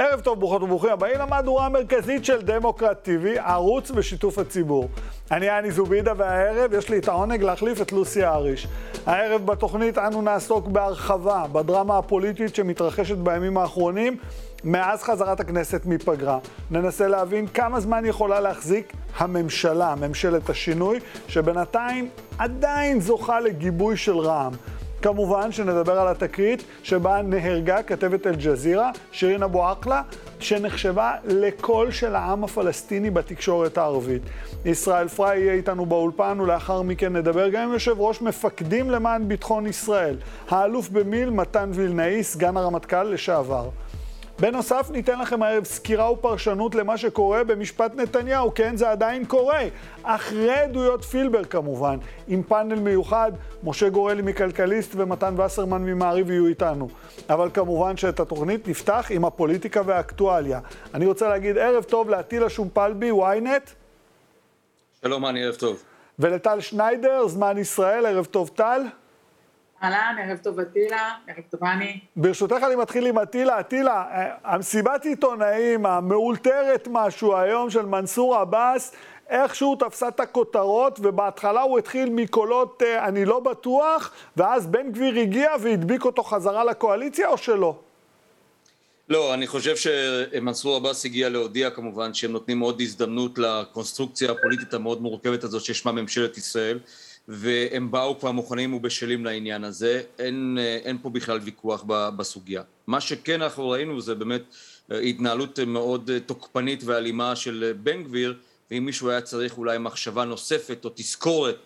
ערב טוב, ברוכות וברוכים הבאים למהדורה המרכזית של דמוקרט TV, ערוץ בשיתוף הציבור. אני אני זובידה, והערב יש לי את העונג להחליף את לוסי אריש. הערב בתוכנית אנו נעסוק בהרחבה בדרמה הפוליטית שמתרחשת בימים האחרונים מאז חזרת הכנסת מפגרה. ננסה להבין כמה זמן יכולה להחזיק הממשלה, ממשלת השינוי, שבינתיים עדיין זוכה לגיבוי של רע"מ. כמובן שנדבר על התקרית שבה נהרגה כתבת אל-ג'זירה, שירין אבו עקלה, שנחשבה לקול של העם הפלסטיני בתקשורת הערבית. ישראל פריי יהיה איתנו באולפן, ולאחר מכן נדבר גם עם יושב ראש מפקדים למען ביטחון ישראל, האלוף במיל מתן וילנאי, סגן הרמטכ"ל לשעבר. בנוסף, ניתן לכם הערב סקירה ופרשנות למה שקורה במשפט נתניהו. כן, זה עדיין קורה. אחרי עדויות פילבר כמובן, עם פאנל מיוחד, משה גורלי מכלכליסט ומתן וסרמן ממעריב יהיו איתנו. אבל כמובן שאת התוכנית נפתח עם הפוליטיקה והאקטואליה. אני רוצה להגיד ערב טוב לאטילה שומפלבי, ynet. שלום, אני ערב טוב. ולטל שניידר, זמן ישראל, ערב טוב טל. אהלן, ערב טוב אטילה, ערב טוב אני. ברשותך אני מתחיל עם אטילה. אטילה, אה, המסיבת עיתונאים המאולתרת משהו היום של מנסור עבאס, איכשהו תפסה את הכותרות, ובהתחלה הוא התחיל מקולות אה, אני לא בטוח, ואז בן גביר הגיע והדביק אותו חזרה לקואליציה, או שלא? לא, אני חושב שמנסור עבאס הגיע להודיע כמובן שהם נותנים עוד הזדמנות לקונסטרוקציה הפוליטית המאוד מורכבת הזאת ששמה ממשלת ישראל. והם באו כבר מוכנים ובשלים לעניין הזה, אין, אין פה בכלל ויכוח בסוגיה. מה שכן אנחנו ראינו זה באמת אה, התנהלות מאוד אה, תוקפנית ואלימה של בן גביר, ואם מישהו היה צריך אולי מחשבה נוספת או תזכורת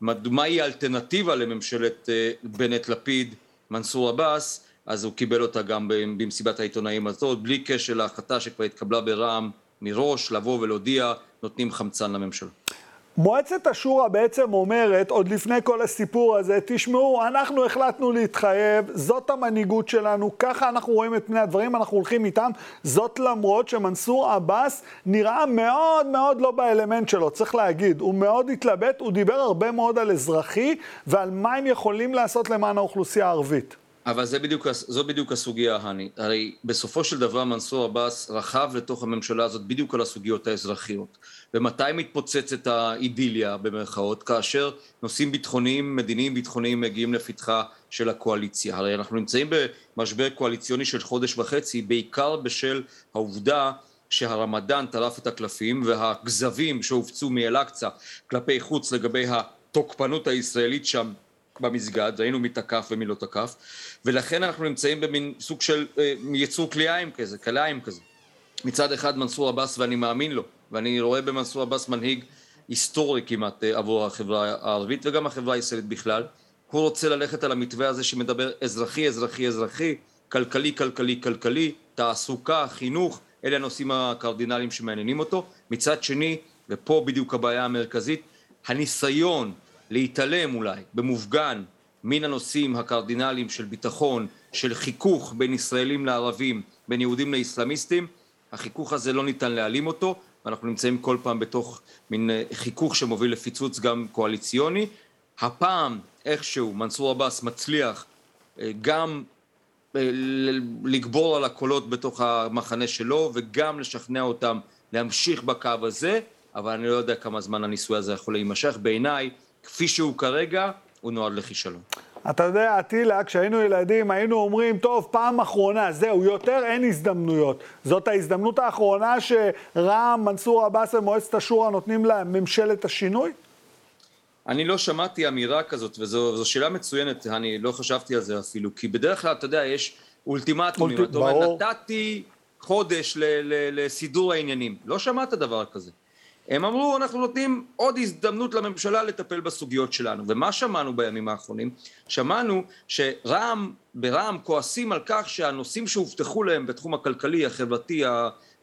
מהי האלטרנטיבה לממשלת אה, בנט-לפיד, מנסור עבאס, אז הוא קיבל אותה גם במסיבת העיתונאים הזאת, בלי קשר להחלטה שכבר התקבלה ברע"מ מראש, לבוא ולהודיע, נותנים חמצן לממשלה. מועצת השורא בעצם אומרת, עוד לפני כל הסיפור הזה, תשמעו, אנחנו החלטנו להתחייב, זאת המנהיגות שלנו, ככה אנחנו רואים את פני הדברים, אנחנו הולכים איתם, זאת למרות שמנסור עבאס נראה מאוד מאוד לא באלמנט שלו, צריך להגיד, הוא מאוד התלבט, הוא דיבר הרבה מאוד על אזרחי ועל מה הם יכולים לעשות למען האוכלוסייה הערבית. אבל זה בדיוק, זו בדיוק הסוגיה, הני. הרי בסופו של דבר מנסור עבאס רכב לתוך הממשלה הזאת בדיוק על הסוגיות האזרחיות. ומתי מתפוצצת האידיליה במרכאות? כאשר נושאים ביטחוניים, מדיניים ביטחוניים מגיעים לפתחה של הקואליציה. הרי אנחנו נמצאים במשבר קואליציוני של חודש וחצי, בעיקר בשל העובדה שהרמדאן טרף את הקלפים והכזבים שהופצו מאל-אקצא כלפי חוץ לגבי התוקפנות הישראלית שם במסגד, ראינו מי תקף ומי לא תקף, ולכן אנחנו נמצאים במין סוג של אה, יצור כלאיים כזה, כלאיים כזה. מצד אחד מנסור עבאס, ואני מאמין לו, ואני רואה במנסור עבאס מנהיג היסטורי כמעט אה, עבור החברה הערבית וגם החברה הישראלית בכלל. הוא רוצה ללכת על המתווה הזה שמדבר אזרחי, אזרחי, אזרחי, כלכלי, כלכלי, כלכלי, תעסוקה, חינוך, אלה הנושאים הקרדינליים שמעניינים אותו. מצד שני, ופה בדיוק הבעיה המרכזית, הניסיון להתעלם אולי במופגן מן הנושאים הקרדינליים של ביטחון, של חיכוך בין ישראלים לערבים, בין יהודים לאסלאמיסטים, החיכוך הזה לא ניתן להעלים אותו, ואנחנו נמצאים כל פעם בתוך מין אה, חיכוך שמוביל לפיצוץ גם קואליציוני. הפעם איכשהו מנסור עבאס מצליח אה, גם אה, לגבור על הקולות בתוך המחנה שלו וגם לשכנע אותם להמשיך בקו הזה, אבל אני לא יודע כמה זמן הניסוי הזה יכול להימשך. בעיניי, כפי שהוא כרגע, הוא נועד לכישלון. אתה יודע, אטילה, כשהיינו ילדים היינו אומרים, טוב, פעם אחרונה, זהו, יותר אין הזדמנויות. זאת ההזדמנות האחרונה שרע"מ, מנסור עבאס ומועצת השורא נותנים לממשלת השינוי? אני לא שמעתי אמירה כזאת, וזו שאלה מצוינת, אני לא חשבתי על זה אפילו, כי בדרך כלל, אתה יודע, יש אולטימטומים. אולט... אתה אומר, נתתי חודש לסידור העניינים. לא שמעת דבר כזה. הם אמרו אנחנו נותנים עוד הזדמנות לממשלה לטפל בסוגיות שלנו ומה שמענו בימים האחרונים? שמענו שרע"מ, ברע"מ כועסים על כך שהנושאים שהובטחו להם בתחום הכלכלי, החברתי,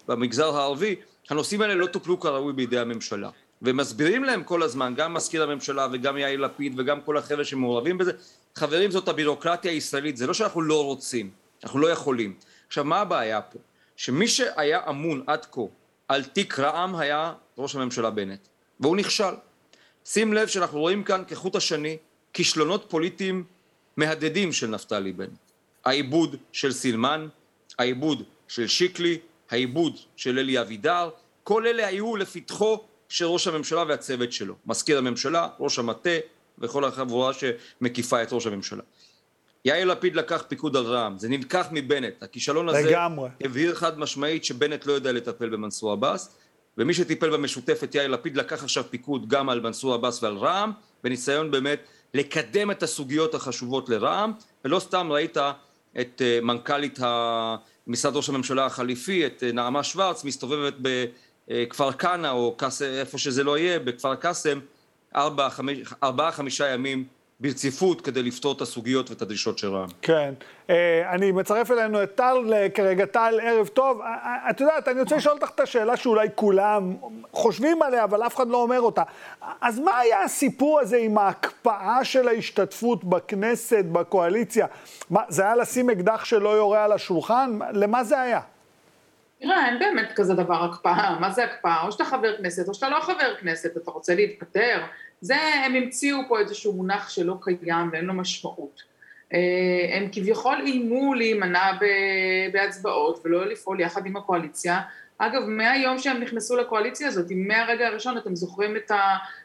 במגזר הערבי, הנושאים האלה לא טופלו כראוי בידי הממשלה ומסבירים להם כל הזמן, גם מזכיר הממשלה וגם יאיר לפיד וגם כל החבר'ה שמעורבים בזה, חברים זאת הבירוקרטיה הישראלית, זה לא שאנחנו לא רוצים, אנחנו לא יכולים. עכשיו מה הבעיה פה? שמי שהיה אמון עד כה על תיק רע"מ היה ראש הממשלה בנט, והוא נכשל. שים לב שאנחנו רואים כאן כחוט השני כישלונות פוליטיים מהדהדים של נפתלי בנט. העיבוד של סילמן, העיבוד של שיקלי, העיבוד של אלי אבידר, כל אלה היו לפתחו של ראש הממשלה והצוות שלו, מזכיר הממשלה, ראש המטה וכל החבורה שמקיפה את ראש הממשלה. יאיר לפיד לקח פיקוד על רע"מ, זה נלקח מבנט, הכישלון הזה לגמרי. הבהיר חד משמעית שבנט לא יודע לטפל במנסור עבאס, ומי שטיפל במשותפת יאיר לפיד לקח עכשיו פיקוד גם על מנסור עבאס ועל רע"מ, בניסיון באמת לקדם את הסוגיות החשובות לרע"מ, ולא סתם ראית את אה, מנכ"לית משרד ראש הממשלה החליפי, את אה, נעמה שוורץ, מסתובבת בכפר כנא או איפה שזה לא יהיה, בכפר קאסם, ארבעה חמישה ימים ברציפות כדי לפתור את הסוגיות ואת הדרישות של רע"מ. כן. אה, אני מצרף אלינו את טל כרגע. טל, ערב טוב. אה, אה, את יודעת, אני רוצה לשאול אותך את השאלה שאולי כולם חושבים עליה, אבל אף אחד לא אומר אותה. אז מה היה הסיפור הזה עם ההקפאה של ההשתתפות בכנסת, בקואליציה? מה, זה היה לשים אקדח שלא יורה על השולחן? למה זה היה? תראה, אין באמת כזה דבר הקפאה. מה זה הקפאה? או שאתה חבר כנסת או שאתה לא חבר כנסת. אתה רוצה להתפטר? זה, הם המציאו פה איזשהו מונח שלא קיים ואין לו משמעות. אה, הם כביכול איימו להימנע בהצבעות ולא לפעול יחד עם הקואליציה. אגב, מהיום שהם נכנסו לקואליציה הזאת, מהרגע הראשון, אתם זוכרים את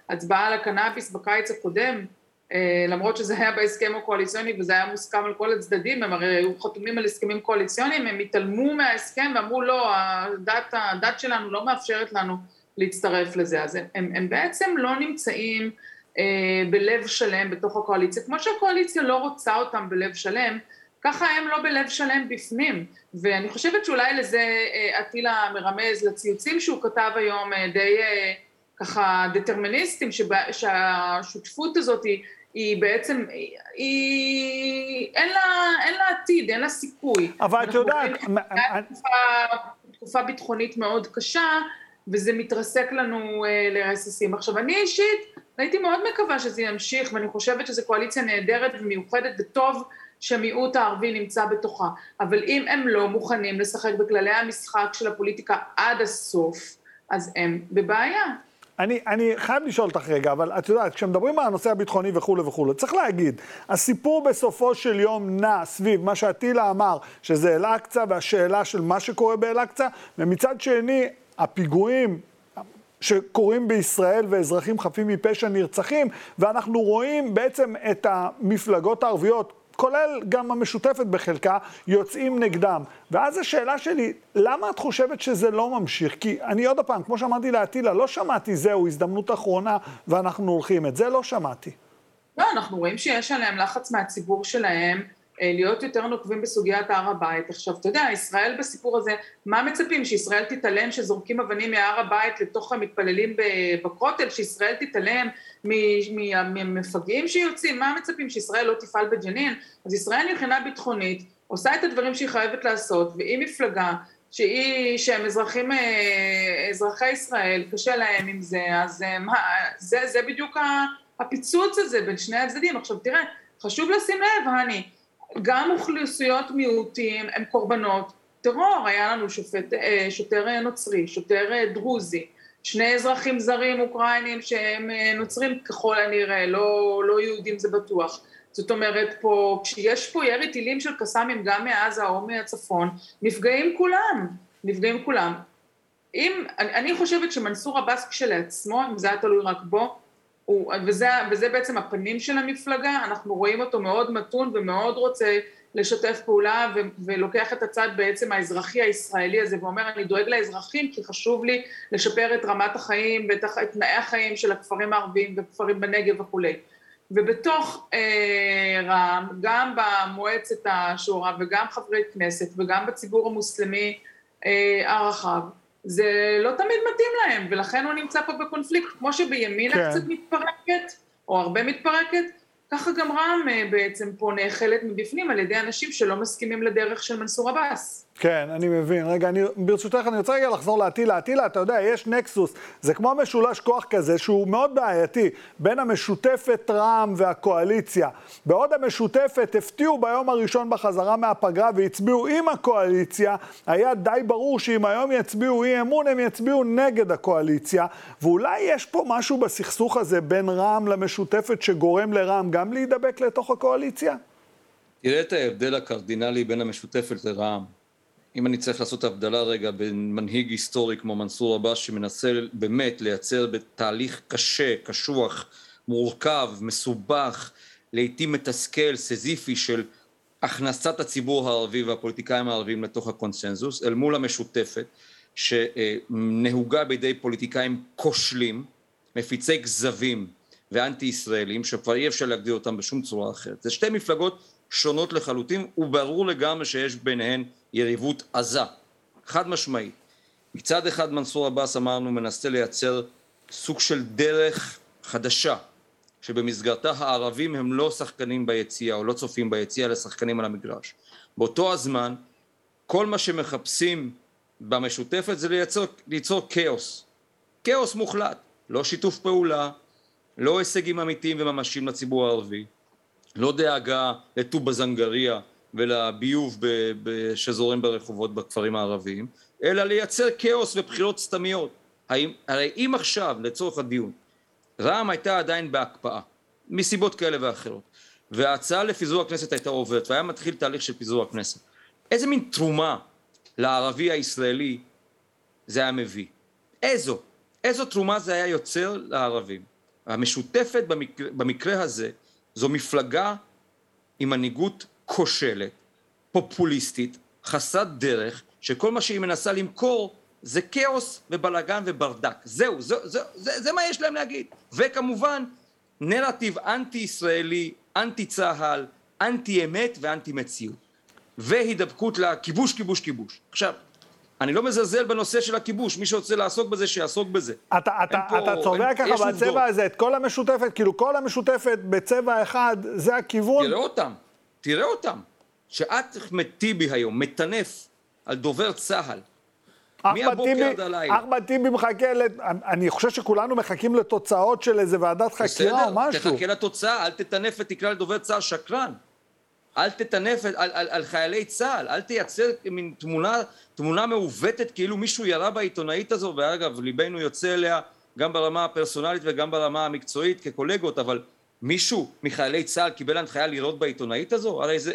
ההצבעה על הקנאביס בקיץ הקודם, אה, למרות שזה היה בהסכם הקואליציוני וזה היה מוסכם על כל הצדדים, הם הרי היו חתומים על הסכמים קואליציוניים, הם התעלמו מההסכם ואמרו לא, הדת, הדת שלנו לא מאפשרת לנו להצטרף לזה. אז הם, הם בעצם לא נמצאים אה, בלב שלם בתוך הקואליציה, כמו שהקואליציה לא רוצה אותם בלב שלם, ככה הם לא בלב שלם בפנים. ואני חושבת שאולי לזה אה, אטילה מרמז לציוצים שהוא כתב היום אה, די אה, ככה דטרמיניסטים, שבה, שהשותפות הזאת היא, היא בעצם, היא, אין לה, אין לה עתיד, אין לה סיכוי. אבל את יודעת... תקופה, תקופה ביטחונית מאוד קשה, וזה מתרסק לנו אה, לרסיסים. עכשיו, אני אישית הייתי מאוד מקווה שזה ימשיך, ואני חושבת שזו קואליציה נהדרת ומיוחדת, וטוב שהמיעוט הערבי נמצא בתוכה. אבל אם הם לא מוכנים לשחק בכללי המשחק של הפוליטיקה עד הסוף, אז הם בבעיה. אני, אני חייב לשאול אותך רגע, אבל את יודעת, כשמדברים על הנושא הביטחוני וכולי וכולי, צריך להגיד, הסיפור בסופו של יום נע סביב מה שעטילה אמר, שזה אל-אקצא והשאלה של מה שקורה באל-אקצא, ומצד שני, הפיגועים שקורים בישראל ואזרחים חפים מפשע נרצחים, ואנחנו רואים בעצם את המפלגות הערביות, כולל גם המשותפת בחלקה, יוצאים נגדם. ואז השאלה שלי, למה את חושבת שזה לא ממשיך? כי אני עוד פעם, כמו שאמרתי לאטילה, לא שמעתי זהו, הזדמנות אחרונה ואנחנו הולכים. את זה לא שמעתי. לא, אנחנו רואים שיש עליהם לחץ מהציבור שלהם. אה, להיות יותר נוקבים בסוגיית הר הבית. עכשיו, אתה יודע, ישראל בסיפור הזה, מה מצפים? שישראל תתעלם שזורקים אבנים מהר הבית לתוך המתפללים בכותל? שישראל תתעלם מהמפגעים שיוצאים? מה מצפים? שישראל לא תפעל בג'נין? אז ישראל מבחינה ביטחונית עושה את הדברים שהיא חייבת לעשות, והיא מפלגה שהיא, שהם אזרחים, אה, אזרחי ישראל, קשה להם עם זה, אז אה, מה, זה, זה בדיוק הפיצוץ הזה בין שני הצדדים. עכשיו תראה, חשוב לשים לב, הני, גם אוכלוסיות מיעוטים הם קורבנות טרור, היה לנו שופט, אה, שוטר נוצרי, שוטר אה, דרוזי, שני אזרחים זרים אוקראינים שהם אה, נוצרים ככל הנראה, לא, לא יהודים זה בטוח. זאת אומרת, פה, כשיש פה ירי טילים של קסאמים גם מעזה או מהצפון, נפגעים כולם, נפגעים כולם. אם, אני, אני חושבת שמנסור עבאס כשלעצמו, אם זה היה תלוי רק בו, הוא, וזה, וזה בעצם הפנים של המפלגה, אנחנו רואים אותו מאוד מתון ומאוד רוצה לשתף פעולה ו, ולוקח את הצד בעצם האזרחי הישראלי הזה ואומר אני דואג לאזרחים כי חשוב לי לשפר את רמת החיים ואת תנאי החיים של הכפרים הערביים וכפרים בנגב וכולי. ובתוך אה, רע"מ, גם במועצת השורא וגם חברי כנסת וגם בציבור המוסלמי אה, הרחב, זה לא תמיד מתאים להם, ולכן הוא נמצא פה בקונפליקט, כמו שבימינה כן. קצת מתפרקת, או הרבה מתפרקת, ככה גם רע"מ אה, בעצם פה נאכלת מבפנים על ידי אנשים שלא מסכימים לדרך של מנסור עבאס. כן, אני מבין. רגע, אני, ברשותך, אני רוצה רגע לחזור לאטילה. אטילה, אתה יודע, יש נקסוס, זה כמו משולש כוח כזה, שהוא מאוד בעייתי, בין המשותפת רע"מ והקואליציה. בעוד המשותפת הפתיעו ביום הראשון בחזרה מהפגרה והצביעו עם הקואליציה, היה די ברור שאם היום יצביעו אי אמון, הם יצביעו נגד הקואליציה. ואולי יש פה משהו בסכסוך הזה בין רע"מ למשותפת שגורם לרע"מ גם להידבק לתוך הקואליציה? תראה את ההבדל הקרדינלי בין המשותפת לרע"מ. אם אני צריך לעשות הבדלה רגע בין מנהיג היסטורי כמו מנסור עבאס שמנסה באמת לייצר בתהליך קשה, קשוח, מורכב, מסובך, לעיתים מתסכל, סזיפי של הכנסת הציבור הערבי והפוליטיקאים הערבים לתוך הקונסנזוס, אל מול המשותפת שנהוגה בידי פוליטיקאים כושלים, מפיצי כזבים ואנטי ישראלים, שכבר אי אפשר להגדיר אותם בשום צורה אחרת. זה שתי מפלגות שונות לחלוטין, וברור לגמרי שיש ביניהן יריבות עזה, חד משמעית. מצד אחד מנסור עבאס אמרנו מנסה לייצר סוג של דרך חדשה שבמסגרתה הערבים הם לא שחקנים ביציאה או לא צופים ביציאה אלא שחקנים על המגרש. באותו הזמן כל מה שמחפשים במשותפת זה לייצר, ליצור כאוס. כאוס מוחלט, לא שיתוף פעולה, לא הישגים אמיתיים וממשיים לציבור הערבי, לא דאגה לטובא זנגריה ולביוב שזורם ברחובות בכפרים הערביים, אלא לייצר כאוס ובחירות סתמיות. האם, הרי אם עכשיו, לצורך הדיון, רע"מ הייתה עדיין בהקפאה, מסיבות כאלה ואחרות, וההצעה לפיזור הכנסת הייתה עוברת, והיה מתחיל תהליך של פיזור הכנסת, איזה מין תרומה לערבי הישראלי זה היה מביא? איזו? איזו תרומה זה היה יוצר לערבים? המשותפת במקרה, במקרה הזה זו מפלגה עם מנהיגות כושלת, פופוליסטית, חסרת דרך, שכל מה שהיא מנסה למכור זה כאוס ובלאגן וברדק. זהו, זה, זה, זה, זה מה יש להם להגיד. וכמובן, נרטיב אנטי ישראלי, אנטי צה"ל, אנטי אמת ואנטי מציאות. והידבקות לכיבוש, כיבוש, כיבוש. עכשיו, אני לא מזלזל בנושא של הכיבוש, מי שרוצה לעסוק בזה, שיעסוק בזה. אתה, אתה, פה, אתה צובע ככה בצבע הזה את כל המשותפת, כאילו כל המשותפת בצבע אחד, זה הכיוון? תראה אותם, תראה אותם. שאחמד טיבי היום מטנף על דובר צה"ל, מהבוקר עד הלילה. אחמד טיבי מחכה, ל... אני חושב שכולנו מחכים לתוצאות של איזה ועדת חקירה או משהו. בסדר, תחכה לתוצאה, אל תטנף ותקרא לדובר צה"ל שקרן. אל תטנף על, על, על חיילי צה"ל, אל תייצר מין תמונה, תמונה מעוותת כאילו מישהו ירה בעיתונאית הזו, ואגב, ליבנו יוצא אליה גם ברמה הפרסונלית וגם ברמה המקצועית כקולגות, אבל מישהו מחיילי צה"ל קיבל הנחיה לירות בעיתונאית הזו? הרי זה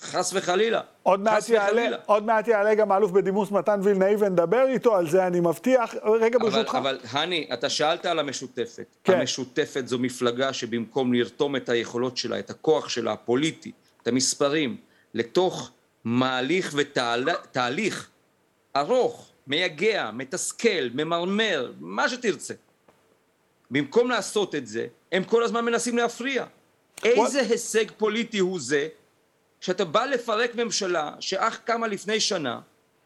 חס וחלילה. עוד מעט, יעלה, עוד מעט יעלה גם האלוף בדימוס מתן וילנאי ונדבר איתו על זה, אני מבטיח. רגע, ברשותך. אבל, אבל הני, אתה שאלת על המשותפת. כן. המשותפת זו מפלגה שבמקום לרתום את היכולות שלה, את הכוח שלה, הפוליטי, את המספרים, לתוך מהליך ותהליך ארוך, מייגע, מתסכל, ממרמר, מה שתרצה. במקום לעשות את זה, הם כל הזמן מנסים להפריע. איזה הישג פוליטי הוא זה שאתה בא לפרק ממשלה שאך קמה לפני שנה,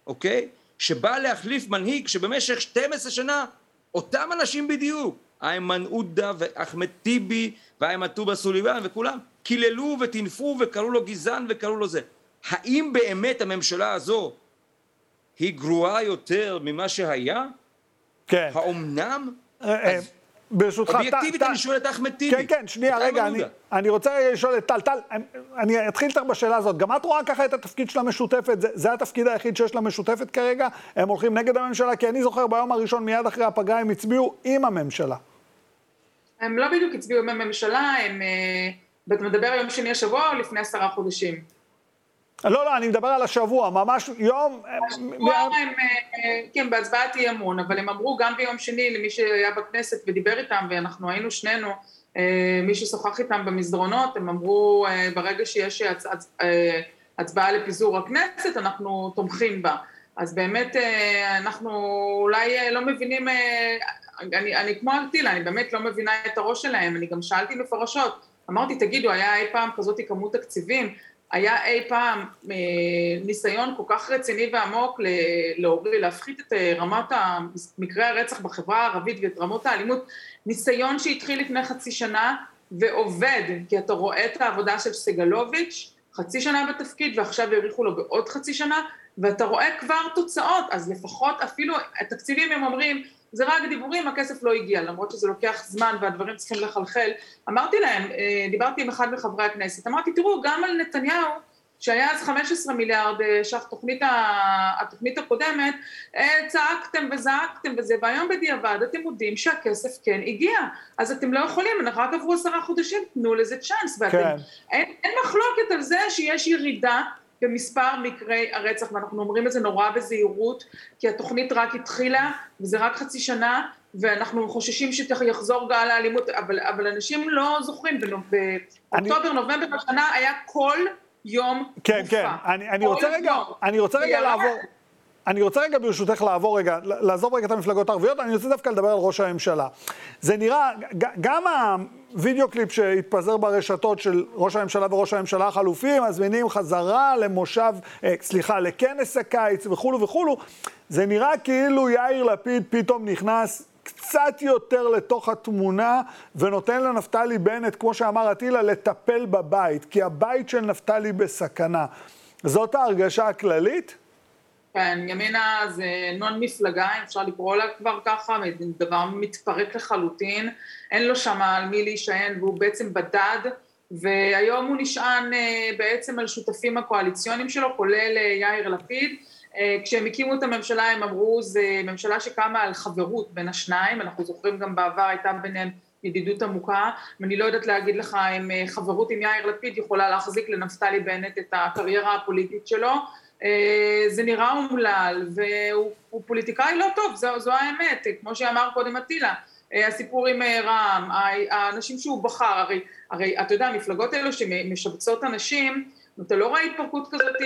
אוקיי? שבא להחליף מנהיג שבמשך 12 שנה אותם אנשים בדיוק, איימן עודה ואחמד טיבי ואיימן טובה סוליבן וכולם קיללו וטינפו וקראו לו גזען וקראו לו זה. האם באמת הממשלה הזו היא גרועה יותר ממה שהיה? כן. האומנם? אה, אה, ברשותך, אובייקטיבית אני שואל את אחמד טיבי. כן, כן, שנייה, רגע, אני, אני רוצה לשאול את טל. טל, אני אתחיל איתך בשאלה הזאת. גם את רואה ככה את התפקיד של המשותפת? זה, זה התפקיד היחיד שיש למשותפת כרגע? הם הולכים נגד הממשלה? כי אני זוכר ביום הראשון, מיד אחרי הפגרה, הם הצביעו עם הממשלה. הם לא בדיוק הצביעו עם הממשלה, הם... אה, ואתה מדבר על יום שני השבוע או לפני עשרה חודשים? לא, לא, אני מדבר על השבוע, ממש יום... השבוע הם, אה, כן, בהצבעת אי אמון, אבל הם אמרו גם ביום שני למי שהיה בכנסת ודיבר איתם, ואנחנו היינו שנינו, אה, מי ששוחח איתם במסדרונות, הם אמרו אה, ברגע שיש הצ, הצ, הצבעה לפיזור הכנסת, אנחנו תומכים בה. אז באמת אנחנו אולי לא מבינים, אני, אני כמו אנטילה, אני באמת לא מבינה את הראש שלהם, אני גם שאלתי מפורשות, אמרתי, תגידו, היה אי פעם כזאת כמות תקציבים? היה אי פעם אה, ניסיון כל כך רציני ועמוק להוריד, להפחית את אה, רמת מקרי הרצח בחברה הערבית ואת רמות האלימות, ניסיון שהתחיל לפני חצי שנה ועובד, כי אתה רואה את העבודה של סגלוביץ', חצי שנה בתפקיד ועכשיו האריכו לו בעוד חצי שנה, ואתה רואה כבר תוצאות, אז לפחות אפילו התקציבים הם אומרים זה רק דיבורים, הכסף לא הגיע, למרות שזה לוקח זמן והדברים צריכים לחלחל. אמרתי להם, אה, דיברתי עם אחד מחברי הכנסת, אמרתי, תראו, גם על נתניהו, שהיה אז 15 מיליארד אה, ש"ח תוכנית, התוכנית הקודמת, אה, צעקתם וזעקתם וזה, והיום בדיעבד אתם מודים שהכסף כן הגיע. אז אתם לא יכולים, רק עברו עשרה חודשים, תנו לזה צ'אנס. ואתם, כן. אין, אין מחלוקת על זה שיש ירידה במספר מקרי הרצח, ואנחנו אומרים את זה נורא בזהירות, כי התוכנית רק התחילה, וזה רק חצי שנה, ואנחנו חוששים שיחזור גל האלימות, אבל, אבל אנשים לא זוכרים, באוקטובר, אני... נובמבר השנה היה כל יום כן, מופע. כן, כן, אני, אני רוצה רגע, אני רוצה רגע לעבור... אני רוצה רגע ברשותך לעבור רגע, לעזוב רגע את המפלגות הערביות, אני רוצה דווקא לדבר על ראש הממשלה. זה נראה, גם הווידאו קליפ שהתפזר ברשתות של ראש הממשלה וראש הממשלה החלופי, מזמינים חזרה למושב, אה, סליחה, לכנס הקיץ וכולו וכולו, זה נראה כאילו יאיר לפיד פתאום נכנס קצת יותר לתוך התמונה ונותן לנפתלי בנט, כמו שאמר אטילה, לטפל בבית, כי הבית של נפתלי בסכנה. זאת ההרגשה הכללית? כן, ימינה זה נון מפלגה, אם אפשר לקרוא לה כבר ככה, דבר מתפרק לחלוטין, אין לו שם על מי להישען והוא בעצם בדד, והיום הוא נשען אה, בעצם על שותפים הקואליציוניים שלו, כולל אה, יאיר לפיד. אה, כשהם הקימו את הממשלה הם אמרו, זו ממשלה שקמה על חברות בין השניים, אנחנו זוכרים גם בעבר הייתה ביניהם ידידות עמוקה, ואני לא יודעת להגיד לך אם חברות עם יאיר לפיד יכולה להחזיק לנפתלי בנט את הקריירה הפוליטית שלו, זה נראה אומלל, והוא פוליטיקאי לא טוב, זו, זו האמת, כמו שאמר קודם אטילה, אה, הסיפור עם אה, רע"מ, האנשים שהוא בחר, הרי, הרי אתה יודע, המפלגות האלו שמשבצות אנשים, אתה לא רואה התפרקות כזאת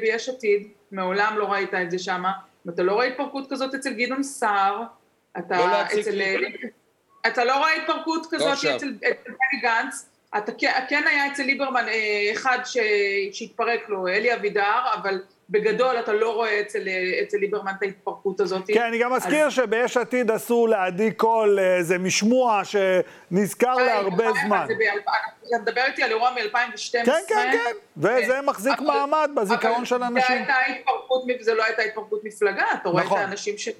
ביש עתיד, מעולם לא ראית את זה שם, אתה לא רואה התפרקות כזאת אצל גדעון סער, אתה לא אצל... אתה לא רואה התפרקות כזאת לא אצל בני גנץ, אתה כן היה אצל ליברמן אה, אחד שהתפרק לו, אלי אבידר, אבל בגדול אתה לא רואה אצל, אצל ליברמן את ההתפרקות הזאת. כן, אני גם מזכיר אז... שביש עתיד עשו לעדי קול איזה משמוע שנזכר להרבה זמן. אתה מדבר איתי על אירוע מ-2012. כן, כן, כן, וזה כן. מחזיק אבל, מעמד בזיכרון של אנשים. זה לא הייתה התפרקות מפלגה, אתה רואה נכון. את האנשים של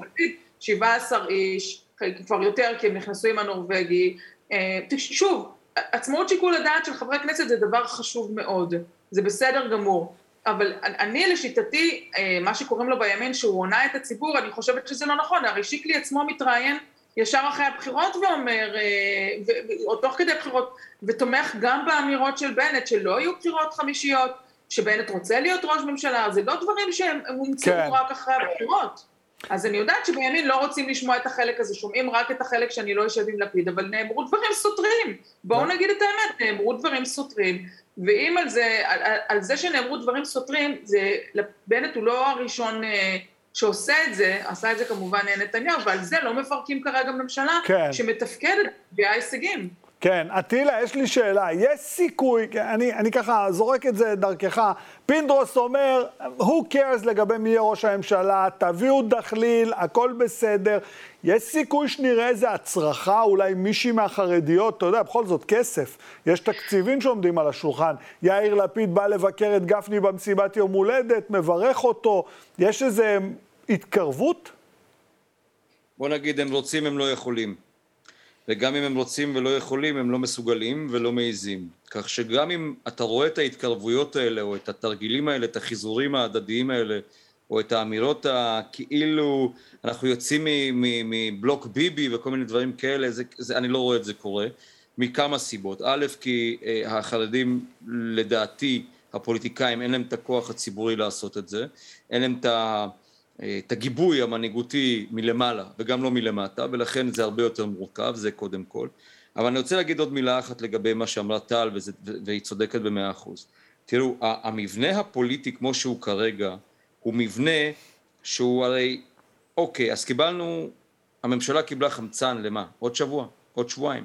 17 איש, כבר יותר, כי הם נכנסו עם הנורבגי. אה, שוב, עצמאות שיקול הדעת של חברי כנסת זה דבר חשוב מאוד, זה בסדר גמור. אבל אני לשיטתי, אה, מה שקוראים לו בימין שהוא הונה את הציבור, אני חושבת שזה לא נכון, הרי שיקלי עצמו מתראיין ישר אחרי הבחירות ואומר, אה, או תוך כדי הבחירות, ותומך גם באמירות של בנט, שלא יהיו בחירות חמישיות, שבנט רוצה להיות ראש ממשלה, זה לא דברים שהם הומצאו כן. רק אחרי הבחירות. אז אני יודעת שבימין לא רוצים לשמוע את החלק הזה, שומעים רק את החלק שאני לא אשב עם לפיד, אבל נאמרו דברים סותרים. בואו נגיד את האמת, נאמרו דברים סותרים, ואם על זה, על, על זה שנאמרו דברים סותרים, זה, בנט הוא לא הראשון אה, שעושה את זה, עשה את זה כמובן נתניהו, ועל זה לא מפרקים כרגע ממשלה כן. שמתפקדת, מביאה הישגים. כן, אטילה, יש לי שאלה. יש סיכוי, אני, אני ככה זורק את זה דרכך, פינדרוס אומר, who cares לגבי מי יהיה ראש הממשלה, תביאו דחליל, הכל בסדר. יש סיכוי שנראה איזה הצרחה, אולי מישהי מהחרדיות, אתה יודע, בכל זאת כסף. יש תקציבים שעומדים על השולחן. יאיר לפיד בא לבקר את גפני במסיבת יום הולדת, מברך אותו. יש איזה התקרבות? בוא נגיד, הם רוצים, הם לא יכולים. וגם אם הם רוצים ולא יכולים, הם לא מסוגלים ולא מעיזים. כך שגם אם אתה רואה את ההתקרבויות האלה, או את התרגילים האלה, את החיזורים ההדדיים האלה, או את האמירות הכאילו אנחנו יוצאים מבלוק ביבי וכל מיני דברים כאלה, זה, זה, אני לא רואה את זה קורה, מכמה סיבות. א', כי אה, החרדים לדעתי, הפוליטיקאים, אין להם את הכוח הציבורי לעשות את זה, אין להם את ה... את הגיבוי המנהיגותי מלמעלה וגם לא מלמטה ולכן זה הרבה יותר מורכב, זה קודם כל. אבל אני רוצה להגיד עוד מילה אחת לגבי מה שאמרה טל והיא צודקת במאה אחוז. תראו, המבנה הפוליטי כמו שהוא כרגע הוא מבנה שהוא הרי, אוקיי, אז קיבלנו, הממשלה קיבלה חמצן למה? עוד שבוע? עוד שבועיים?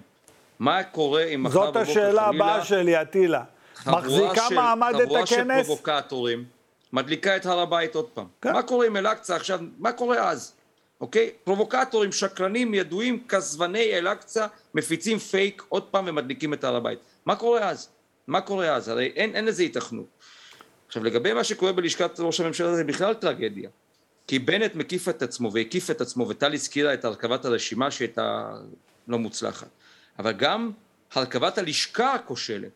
מה קורה אם מחר בבוקר חלילה... זאת השאלה הבאה שלי, אטילה. מחזיקה מעמד את הכנס? חבורה של פרובוקטורים מדליקה את הר הבית עוד פעם. כן. מה קורה עם אל-אקצא עכשיו, מה קורה אז? אוקיי? פרובוקטורים, שקרנים, ידועים, כזבני אל-אקצא, מפיצים פייק עוד פעם ומדליקים את הר הבית. מה קורה אז? מה קורה אז? הרי אין, אין לזה התכנות. עכשיו לגבי מה שקורה בלשכת ראש הממשלה זה בכלל טרגדיה. כי בנט מקיף את עצמו והקיף את עצמו וטל הזכירה את הרכבת הרשימה שהייתה לא מוצלחת. אבל גם הרכבת הלשכה הכושלת.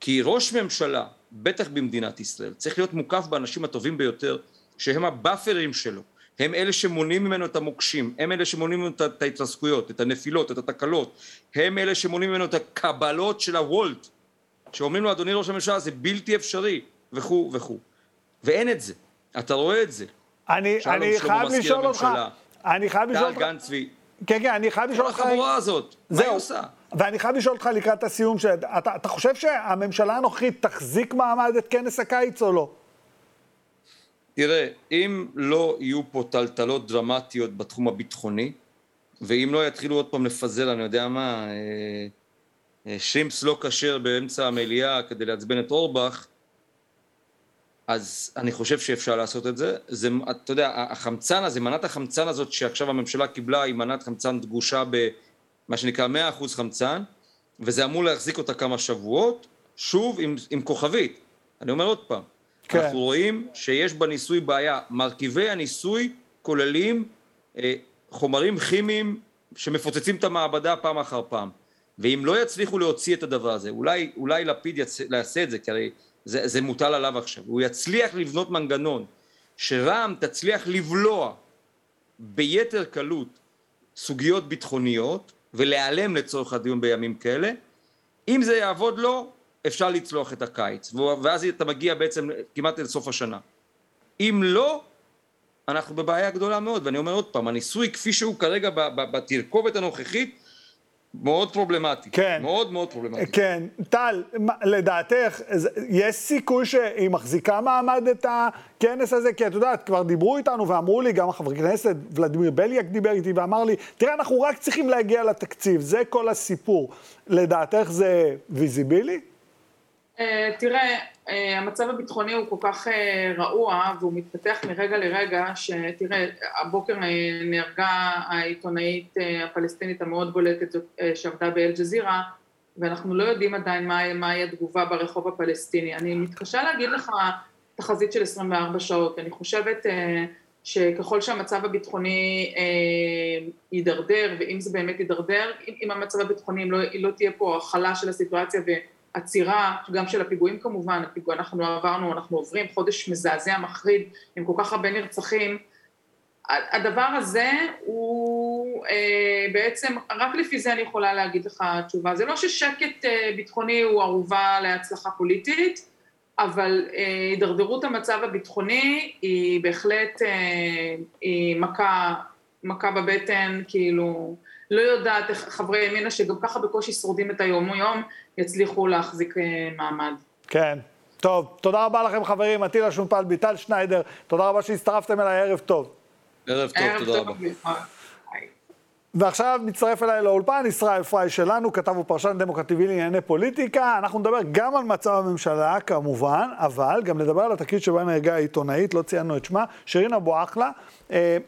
כי ראש ממשלה בטח במדינת ישראל, צריך להיות מוקף באנשים הטובים ביותר, שהם הבאפרים שלו, הם אלה שמונעים ממנו את המוקשים, הם אלה שמונעים ממנו את ההתרסקויות, את הנפילות, את התקלות, הם אלה שמונעים ממנו את הקבלות של הוולט, שאומרים לו אדוני ראש הממשלה זה בלתי אפשרי, וכו' וכו'. ואין את זה. אתה רואה את זה. אני, אני חייב לשאול אותך, אני חייב לשאול אותך, טל גן צבי. כן, כן, אני חייב לשאול אותך, כל החבורה הזאת, מה היא עושה? ואני חייב לשאול אותך לקראת הסיום, שאתה, אתה חושב שהממשלה הנוכחית תחזיק מעמד את כנס הקיץ או לא? תראה, אם לא יהיו פה טלטלות דרמטיות בתחום הביטחוני, ואם לא יתחילו עוד פעם לפזר, אני יודע מה, אה, אה, שרימפס לא כשר באמצע המליאה כדי לעצבן את אורבך, אז אני חושב שאפשר לעשות את זה. זה, אתה יודע, החמצן הזה, מנת החמצן הזאת שעכשיו הממשלה קיבלה היא מנת חמצן דגושה במה שנקרא 100% חמצן, וזה אמור להחזיק אותה כמה שבועות, שוב עם, עם כוכבית. אני אומר עוד פעם, כן. אנחנו רואים שיש בניסוי בעיה. מרכיבי הניסוי כוללים אה, חומרים כימיים שמפוצצים את המעבדה פעם אחר פעם. ואם לא יצליחו להוציא את הדבר הזה, אולי, אולי לפיד יעשה את זה, כי הרי זה, זה מוטל עליו עכשיו, הוא יצליח לבנות מנגנון שרע"מ תצליח לבלוע ביתר קלות סוגיות ביטחוניות ולהיעלם לצורך הדיון בימים כאלה, אם זה יעבוד לו, אפשר לצלוח את הקיץ, ואז אתה מגיע בעצם כמעט אל סוף השנה. אם לא, אנחנו בבעיה גדולה מאוד, ואני אומר עוד פעם, הניסוי כפי שהוא כרגע בתרכובת הנוכחית, מאוד פרובלמטי. כן. מאוד מאוד פרובלמטי. כן. טל, לדעתך, יש סיכוי שהיא מחזיקה מעמד את הכנס הזה? כי את יודעת, כבר דיברו איתנו ואמרו לי, גם החברי כנסת, ולדימיר בליאק דיבר איתי ואמר לי, תראה, אנחנו רק צריכים להגיע לתקציב, זה כל הסיפור. לדעתך זה פיזיבילי? אה, תראה, אה, המצב הביטחוני הוא כל כך אה, רעוע והוא מתפתח מרגע לרגע, שתראה, הבוקר נהרגה העיתונאית הפלסטינית המאוד בולטת שעבדה באל-ג'זירה, ואנחנו לא יודעים עדיין מהי מה התגובה ברחוב הפלסטיני. אני מתקשה להגיד לך תחזית של 24 שעות, אני חושבת שככל שהמצב הביטחוני יידרדר, ואם זה באמת יידרדר, אם המצב הביטחוני, אם לא, לא תהיה פה הכלה של הסיטואציה ו... עצירה, גם של הפיגועים כמובן, הפיגוע, אנחנו עברנו, אנחנו עוברים חודש מזעזע, מחריד, עם כל כך הרבה נרצחים. הדבר הזה הוא אה, בעצם, רק לפי זה אני יכולה להגיד לך תשובה. זה לא ששקט אה, ביטחוני הוא ערובה להצלחה פוליטית, אבל אה, הידרדרות המצב הביטחוני היא בהחלט אה, היא מכה, מכה בבטן, כאילו, לא יודעת איך חברי ימינה שגם ככה בקושי שורדים את היום-יום, יצליחו להחזיק אה, מעמד. כן. טוב, תודה רבה לכם חברים, עטילה שומפל, ביטל שניידר, תודה רבה שהצטרפתם אליי, ערב טוב. ערב טוב, תודה רבה. ועכשיו מצטרף אליי לאולפן ישראל פריי שלנו, כתב ופרשן דמוקרטיבי לענייני פוליטיקה. אנחנו נדבר גם על מצב הממשלה כמובן, אבל גם נדבר על התקרית שבה נהרגה העיתונאית, לא ציינו את שמה, שירין אבו אחלה. אה,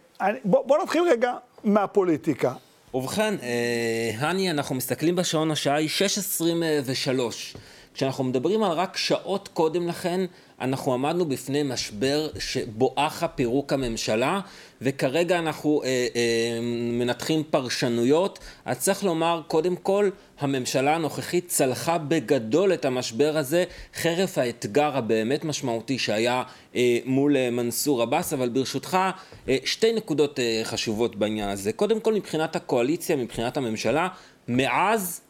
בוא, בוא נתחיל רגע מהפוליטיקה. ובכן, אה, הני, אנחנו מסתכלים בשעון, השעה היא 6.23. כשאנחנו מדברים על רק שעות קודם לכן, אנחנו עמדנו בפני משבר שבואכה פירוק הממשלה, וכרגע אנחנו אה, אה, מנתחים פרשנויות. אז צריך לומר, קודם כל, הממשלה הנוכחית צלחה בגדול את המשבר הזה, חרף האתגר הבאמת משמעותי שהיה אה, מול אה, מנסור עבאס, אבל ברשותך, אה, שתי נקודות אה, חשובות בעניין הזה. קודם כל, מבחינת הקואליציה, מבחינת הממשלה, מאז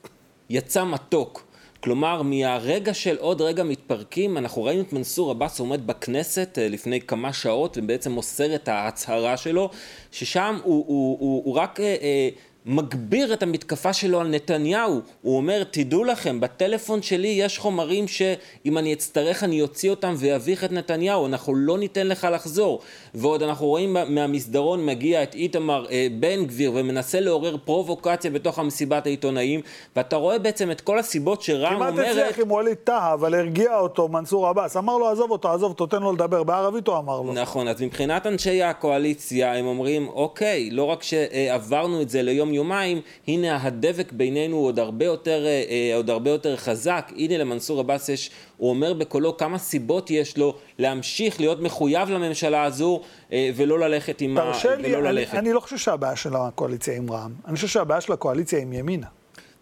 יצא מתוק. כלומר, מהרגע של עוד רגע מתפרקים, אנחנו ראינו את מנסור עבאס עומד בכנסת אה, לפני כמה שעות ובעצם מוסר את ההצהרה שלו, ששם הוא, הוא, הוא, הוא רק אה, אה, מגביר את המתקפה שלו על נתניהו. הוא אומר, תדעו לכם, בטלפון שלי יש חומרים שאם אני אצטרך אני אוציא אותם ואביך את נתניהו, אנחנו לא ניתן לך לחזור. ועוד אנחנו רואים מהמסדרון מגיע את איתמר אה, בן גביר ומנסה לעורר פרובוקציה בתוך המסיבת העיתונאים, ואתה רואה בעצם את כל הסיבות שרע"מ אומרת... כמעט הצליח עם ווליד טאהא, אבל הרגיע אותו מנסור עבאס. אמר לו, עזוב אותו, עזוב אותו, תן לו לדבר. בערבית הוא אמר לו. נכון, אז מבחינת אנשי הקואליציה, הם אומרים, אוקיי, לא רק שעברנו את זה ליום יומיים, הנה הדבק בינינו עוד הרבה יותר, אה, אה, עוד הרבה יותר חזק. הנה למנסור עבאס יש, הוא אומר בקולו כמה סיבות יש לו להמשיך להיות מחויב לממשלה הזו אה, ולא ללכת עם ה... תרשה לי, אני, אני לא חושב שהבעיה של הקואליציה עם רע"מ, אני חושב שהבעיה של הקואליציה עם ימינה.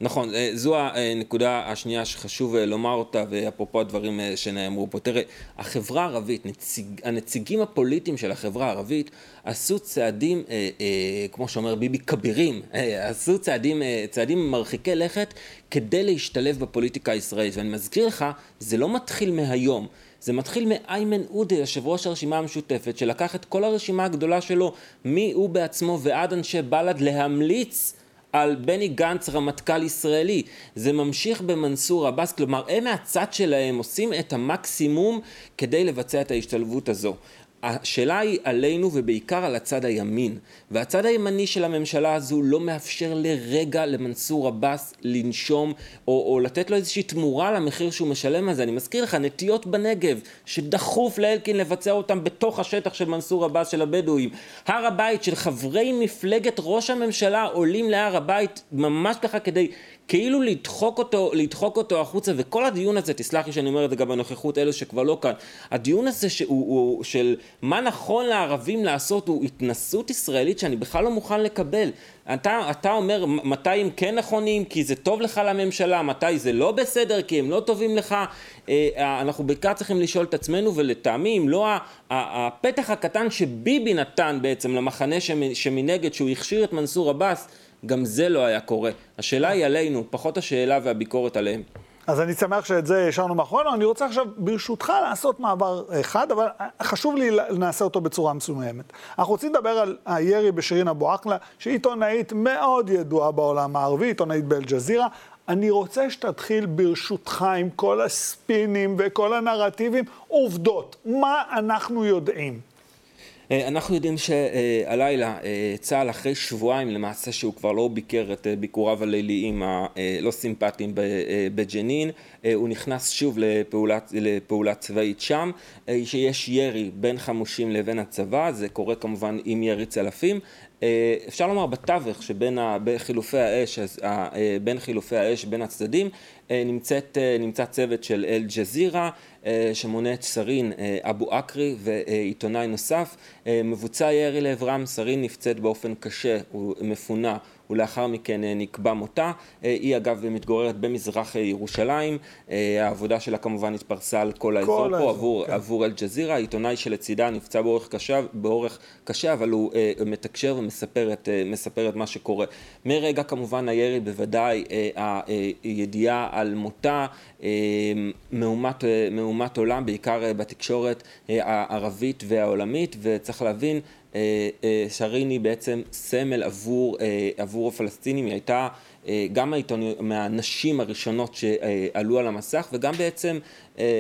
נכון, אה, זו הנקודה השנייה שחשוב אה, לומר אותה, ואפרופו הדברים אה, שנאמרו פה. תראה, החברה הערבית, נציג, הנציגים הפוליטיים של החברה הערבית עשו צעדים, אה, אה, כמו שאומר ביבי, כבירים, אה, עשו צעדים, אה, צעדים מרחיקי לכת כדי להשתלב בפוליטיקה הישראלית. ואני מזכיר לך, זה לא מתחיל מהיום. זה מתחיל מאיימן עודה, יושב ראש הרשימה המשותפת, שלקח את כל הרשימה הגדולה שלו, הוא בעצמו ועד אנשי בל"ד, להמליץ על בני גנץ רמטכ"ל ישראלי. זה ממשיך במנסור עבאס, כלומר הם מהצד שלהם עושים את המקסימום כדי לבצע את ההשתלבות הזו. השאלה היא עלינו ובעיקר על הצד הימין. והצד הימני של הממשלה הזו לא מאפשר לרגע למנסור עבאס לנשום או, או לתת לו איזושהי תמורה למחיר שהוא משלם על זה. אני מזכיר לך, נטיות בנגב, שדחוף לאלקין לבצע אותם בתוך השטח של מנסור עבאס של הבדואים. הר הבית של חברי מפלגת ראש הממשלה עולים להר הבית ממש ככה כדי כאילו לדחוק אותו, לדחוק אותו החוצה, וכל הדיון הזה, תסלח לי שאני אומר את זה גם בנוכחות אלו שכבר לא כאן, הדיון הזה שהוא, הוא, של מה נכון לערבים לעשות הוא התנסות ישראלית שאני בכלל לא מוכן לקבל. אתה, אתה אומר מתי הם כן נכונים כי זה טוב לך לממשלה, מתי זה לא בסדר כי הם לא טובים לך, אה, אנחנו בעיקר צריכים לשאול את עצמנו ולטעמי אם לא הפתח הקטן שביבי נתן בעצם למחנה שמנגד שהוא הכשיר את מנסור עבאס גם זה לא היה קורה. השאלה היא עלינו, פחות השאלה והביקורת עליהם. אז אני שמח שאת זה השארנו מאחורינו. אני רוצה עכשיו, ברשותך, לעשות מעבר אחד, אבל חשוב לי לנעשה אותו בצורה מסוימת. אנחנו רוצים לדבר על הירי בשירין אבו עקלה, שהיא עיתונאית מאוד ידועה בעולם הערבי, עיתונאית באל-ג'זירה. אני רוצה שתתחיל ברשותך עם כל הספינים וכל הנרטיבים, עובדות. מה אנחנו יודעים? אה, אנחנו יודעים שהלילה אה, צה"ל אחרי שבועיים למעשה שהוא כבר לא ביקר את אה, ביקוריו הליליים הלא סימפטיים בג'נין, הוא נכנס שוב לפעולה, לפעולה צבאית שם, שיש ירי בין חמושים לבין הצבא, זה קורה כמובן עם ירי צלפים, אפשר לומר בתווך שבין חילופי האש, בין חילופי האש בין הצדדים נמצאת, נמצא צוות של אל-ג'זירה שמונה את סרין אבו אקרי ועיתונאי נוסף. מבוצע ירי לעברם, סרין נפצעת באופן קשה, הוא מפונה ולאחר מכן אה, נקבע מותה. אה, היא אגב מתגוררת במזרח ירושלים, אה, העבודה שלה כמובן התפרסה על כל האזור כל פה האזור, עבור, כן. עבור אל-ג'זירה, העיתונאי שלצידה נפצע באורך קשה, באורך קשה אבל הוא מתקשר ומספר את, את מה שקורה. מרגע כמובן הירי בוודאי הידיעה על מותה מהומת, מהומת עולם, בעיקר בתקשורת הערבית והעולמית, וצריך להבין אה, אה, שריני בעצם סמל עבור, אה, עבור הפלסטינים, היא הייתה גם העיתוניות, מהנשים הראשונות שעלו על המסך וגם בעצם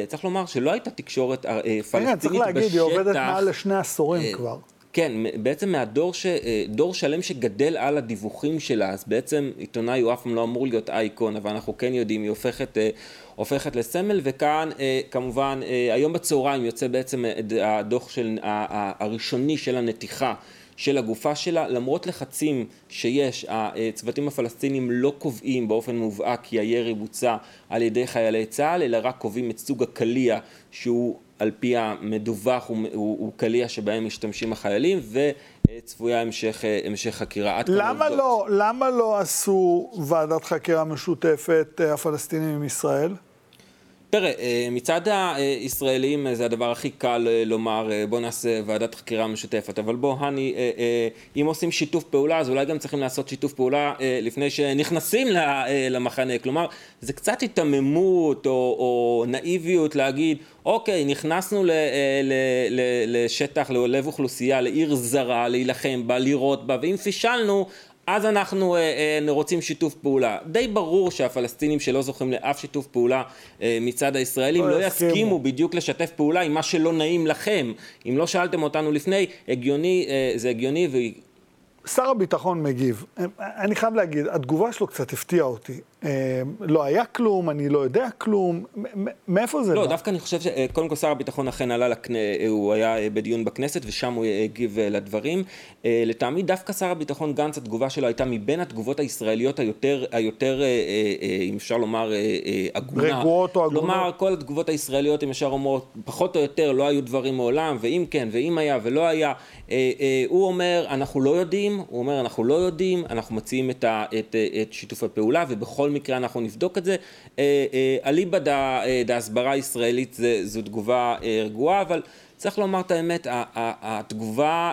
צריך לומר שלא הייתה תקשורת פלסטינית בשטח. צריך להגיד, היא עובדת מעל לשני עשורים כבר. כן, בעצם מהדור, ש, דור שלם שגדל על הדיווחים שלה, אז בעצם עיתונאי הוא אף פעם לא אמור להיות אייקון, אבל אנחנו כן יודעים, היא הופכת, הופכת לסמל, וכאן כמובן היום בצהריים יוצא בעצם הדוח של, הראשוני של הנתיחה של הגופה שלה, למרות לחצים שיש, הצוותים הפלסטינים לא קובעים באופן מובהק כי הירי בוצע על ידי חיילי צה"ל, אלא רק קובעים את סוג הקליע שהוא על פי המדווח הוא קליע שבהם משתמשים החיילים וצפויה המשך, המשך חקירה. למה לא, למה לא עשו ועדת חקירה משותפת אה, הפלסטינים עם ישראל? תראה, אה, מצד הישראלים אה, זה הדבר הכי קל אה, לומר בוא נעשה ועדת חקירה משותפת, אבל בוא, הני, אם עושים שיתוף פעולה אז אולי גם צריכים לעשות שיתוף פעולה לפני שנכנסים למחנה, כלומר זה קצת היתממות או, או נאיביות להגיד אוקיי, נכנסנו ל, ל, ל, לשטח, ללב אוכלוסייה, לעיר זרה, להילחם בה, לירות בה, ואם פישלנו אז אנחנו אה, אה, רוצים שיתוף פעולה. די ברור שהפלסטינים שלא זוכים לאף שיתוף פעולה אה, מצד הישראלים לא, לא יסכימו בדיוק לשתף פעולה עם מה שלא נעים לכם. אם לא שאלתם אותנו לפני, הגיוני, אה, זה הגיוני. שר הביטחון מגיב. אני חייב להגיד, התגובה שלו קצת הפתיעה אותי. אה, לא היה כלום, אני לא יודע כלום, מאיפה זה לא, בא? לא, דווקא אני חושב שקודם כל שר הביטחון אכן עלה, לכנ... הוא היה בדיון בכנסת ושם הוא הגיב אה, לדברים. אה, לטעמי דווקא שר הביטחון גנץ, התגובה שלו הייתה מבין התגובות הישראליות היותר, היותר אם אפשר לומר, הגונה. רגועות או הגונות. כלומר, כל התגובות הישראליות, אם אפשר לומר, פחות או יותר לא היו דברים מעולם, ואם כן, ואם היה ולא היה. הוא אומר, אנחנו לא יודעים, הוא אומר, אנחנו לא יודעים, אנחנו מציעים את, ה... את, את שיתוף הפעולה, ובכל מקרה אנחנו נבדוק את זה. אה, אה, אליבא דהסברה הישראלית זו תגובה אה, רגועה, אבל צריך לומר את האמת, התגובה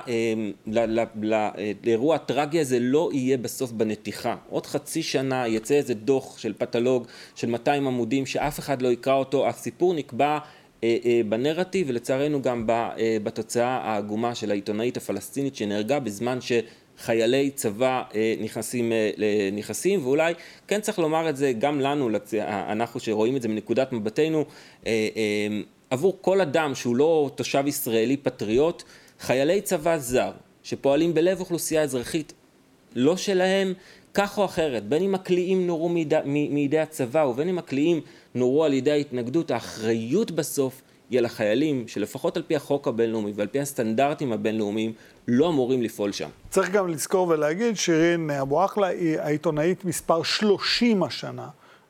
לאירוע הטרגי הזה לא יהיה בסוף בנתיחה. עוד חצי שנה יצא איזה דוח של פתולוג של 200 עמודים שאף אחד לא יקרא אותו, הסיפור נקבע בנרטיב ולצערנו גם בתוצאה העגומה של העיתונאית הפלסטינית שנהרגה בזמן ש... חיילי צבא נכנסים, נכנסים, ואולי כן צריך לומר את זה גם לנו, אנחנו שרואים את זה מנקודת מבטנו, עבור כל אדם שהוא לא תושב ישראלי פטריוט, חיילי צבא זר שפועלים בלב אוכלוסייה אזרחית לא שלהם, כך או אחרת, בין אם הקליעים נורו מידי הצבא ובין אם הקליעים נורו על ידי ההתנגדות, האחריות בסוף היא על החיילים שלפחות על פי החוק הבינלאומי ועל פי הסטנדרטים הבינלאומיים לא אמורים לפעול שם. צריך גם לזכור ולהגיד, שירין אבו אחלה היא העיתונאית מספר 30 השנה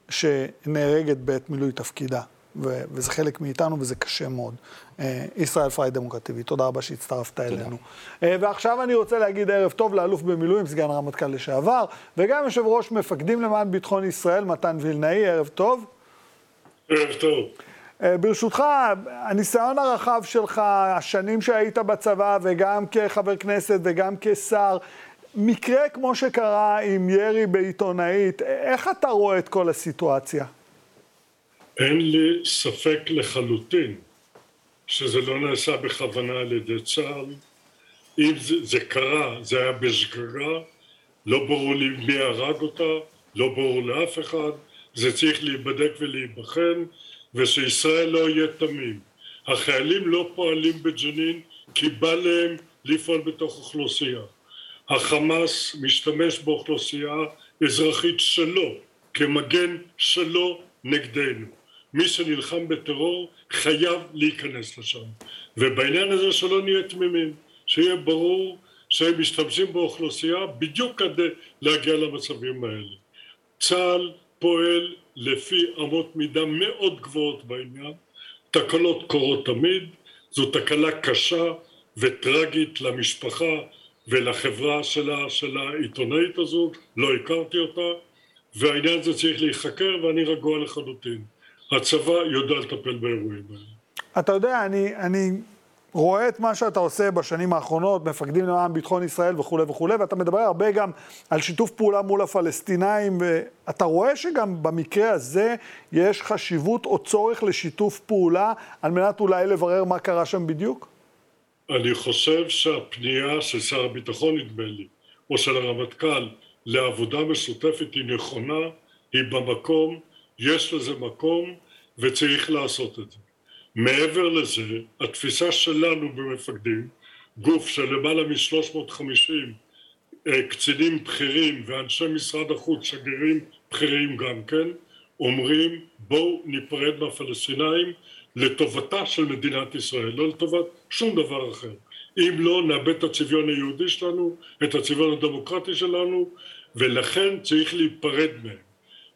שנהרגת בעת מילוי תפקידה. ו- וזה חלק מאיתנו וזה קשה מאוד. אה, ישראל פריי דמוקרטיבי, תודה רבה שהצטרפת אלינו. אה, ועכשיו אני רוצה להגיד ערב טוב לאלוף במילואים, סגן הרמטכ"ל לשעבר, וגם יושב ראש מפקדים למען ביטחון ישראל, מתן וילנאי, ערב טוב. ערב טוב. אה, ברשותך, הניסיון הרחב שלך, השנים שהיית בצבא וגם כחבר כנסת וגם כשר, מקרה כמו שקרה עם ירי בעיתונאית, איך אתה רואה את כל הסיטואציה? אין לי ספק לחלוטין שזה לא נעשה בכוונה על ידי צה"ל. אם זה, זה קרה, זה היה בשגרה, לא ברור לי מי הרג אותה, לא ברור לאף אחד, זה צריך להיבדק ולהיבחן, ושישראל לא יהיה תמים. החיילים לא פועלים בג'נין כי בא להם לפעול בתוך אוכלוסייה. החמאס משתמש באוכלוסייה אזרחית שלו, כמגן שלו נגדנו. מי שנלחם בטרור חייב להיכנס לשם. ובעניין הזה שלא נהיה תמימים, שיהיה ברור שהם משתמשים באוכלוסייה בדיוק כדי להגיע למצבים האלה. צה"ל פועל לפי אמות מידה מאוד גבוהות בעניין, תקלות קורות תמיד, זו תקלה קשה וטרגית למשפחה ולחברה שלה, של העיתונאית הזאת, לא הכרתי אותה, והעניין הזה צריך להיחקר ואני רגוע לחלוטין. הצבא יודע לטפל באירועים האלה. אתה יודע, אני, אני רואה את מה שאתה עושה בשנים האחרונות, מפקדים למען ביטחון ישראל וכולי וכולי, ואתה מדבר הרבה גם על שיתוף פעולה מול הפלסטינאים, ואתה רואה שגם במקרה הזה יש חשיבות או צורך לשיתוף פעולה על מנת אולי לברר מה קרה שם בדיוק? אני חושב שהפנייה של שר הביטחון, נדמה לי, או של הרמטכ"ל, לעבודה משותפת היא נכונה, היא במקום, יש לזה מקום וצריך לעשות את זה. מעבר לזה, התפיסה שלנו במפקדים, גוף של למעלה מ-350 אה, קצינים בכירים ואנשי משרד החוץ, שגרירים בכירים גם כן, אומרים בואו ניפרד מהפלסטינאים לטובתה של מדינת ישראל, לא לטובת שום דבר אחר. אם לא, נאבד את הצביון היהודי שלנו, את הצביון הדמוקרטי שלנו, ולכן צריך להיפרד מהם.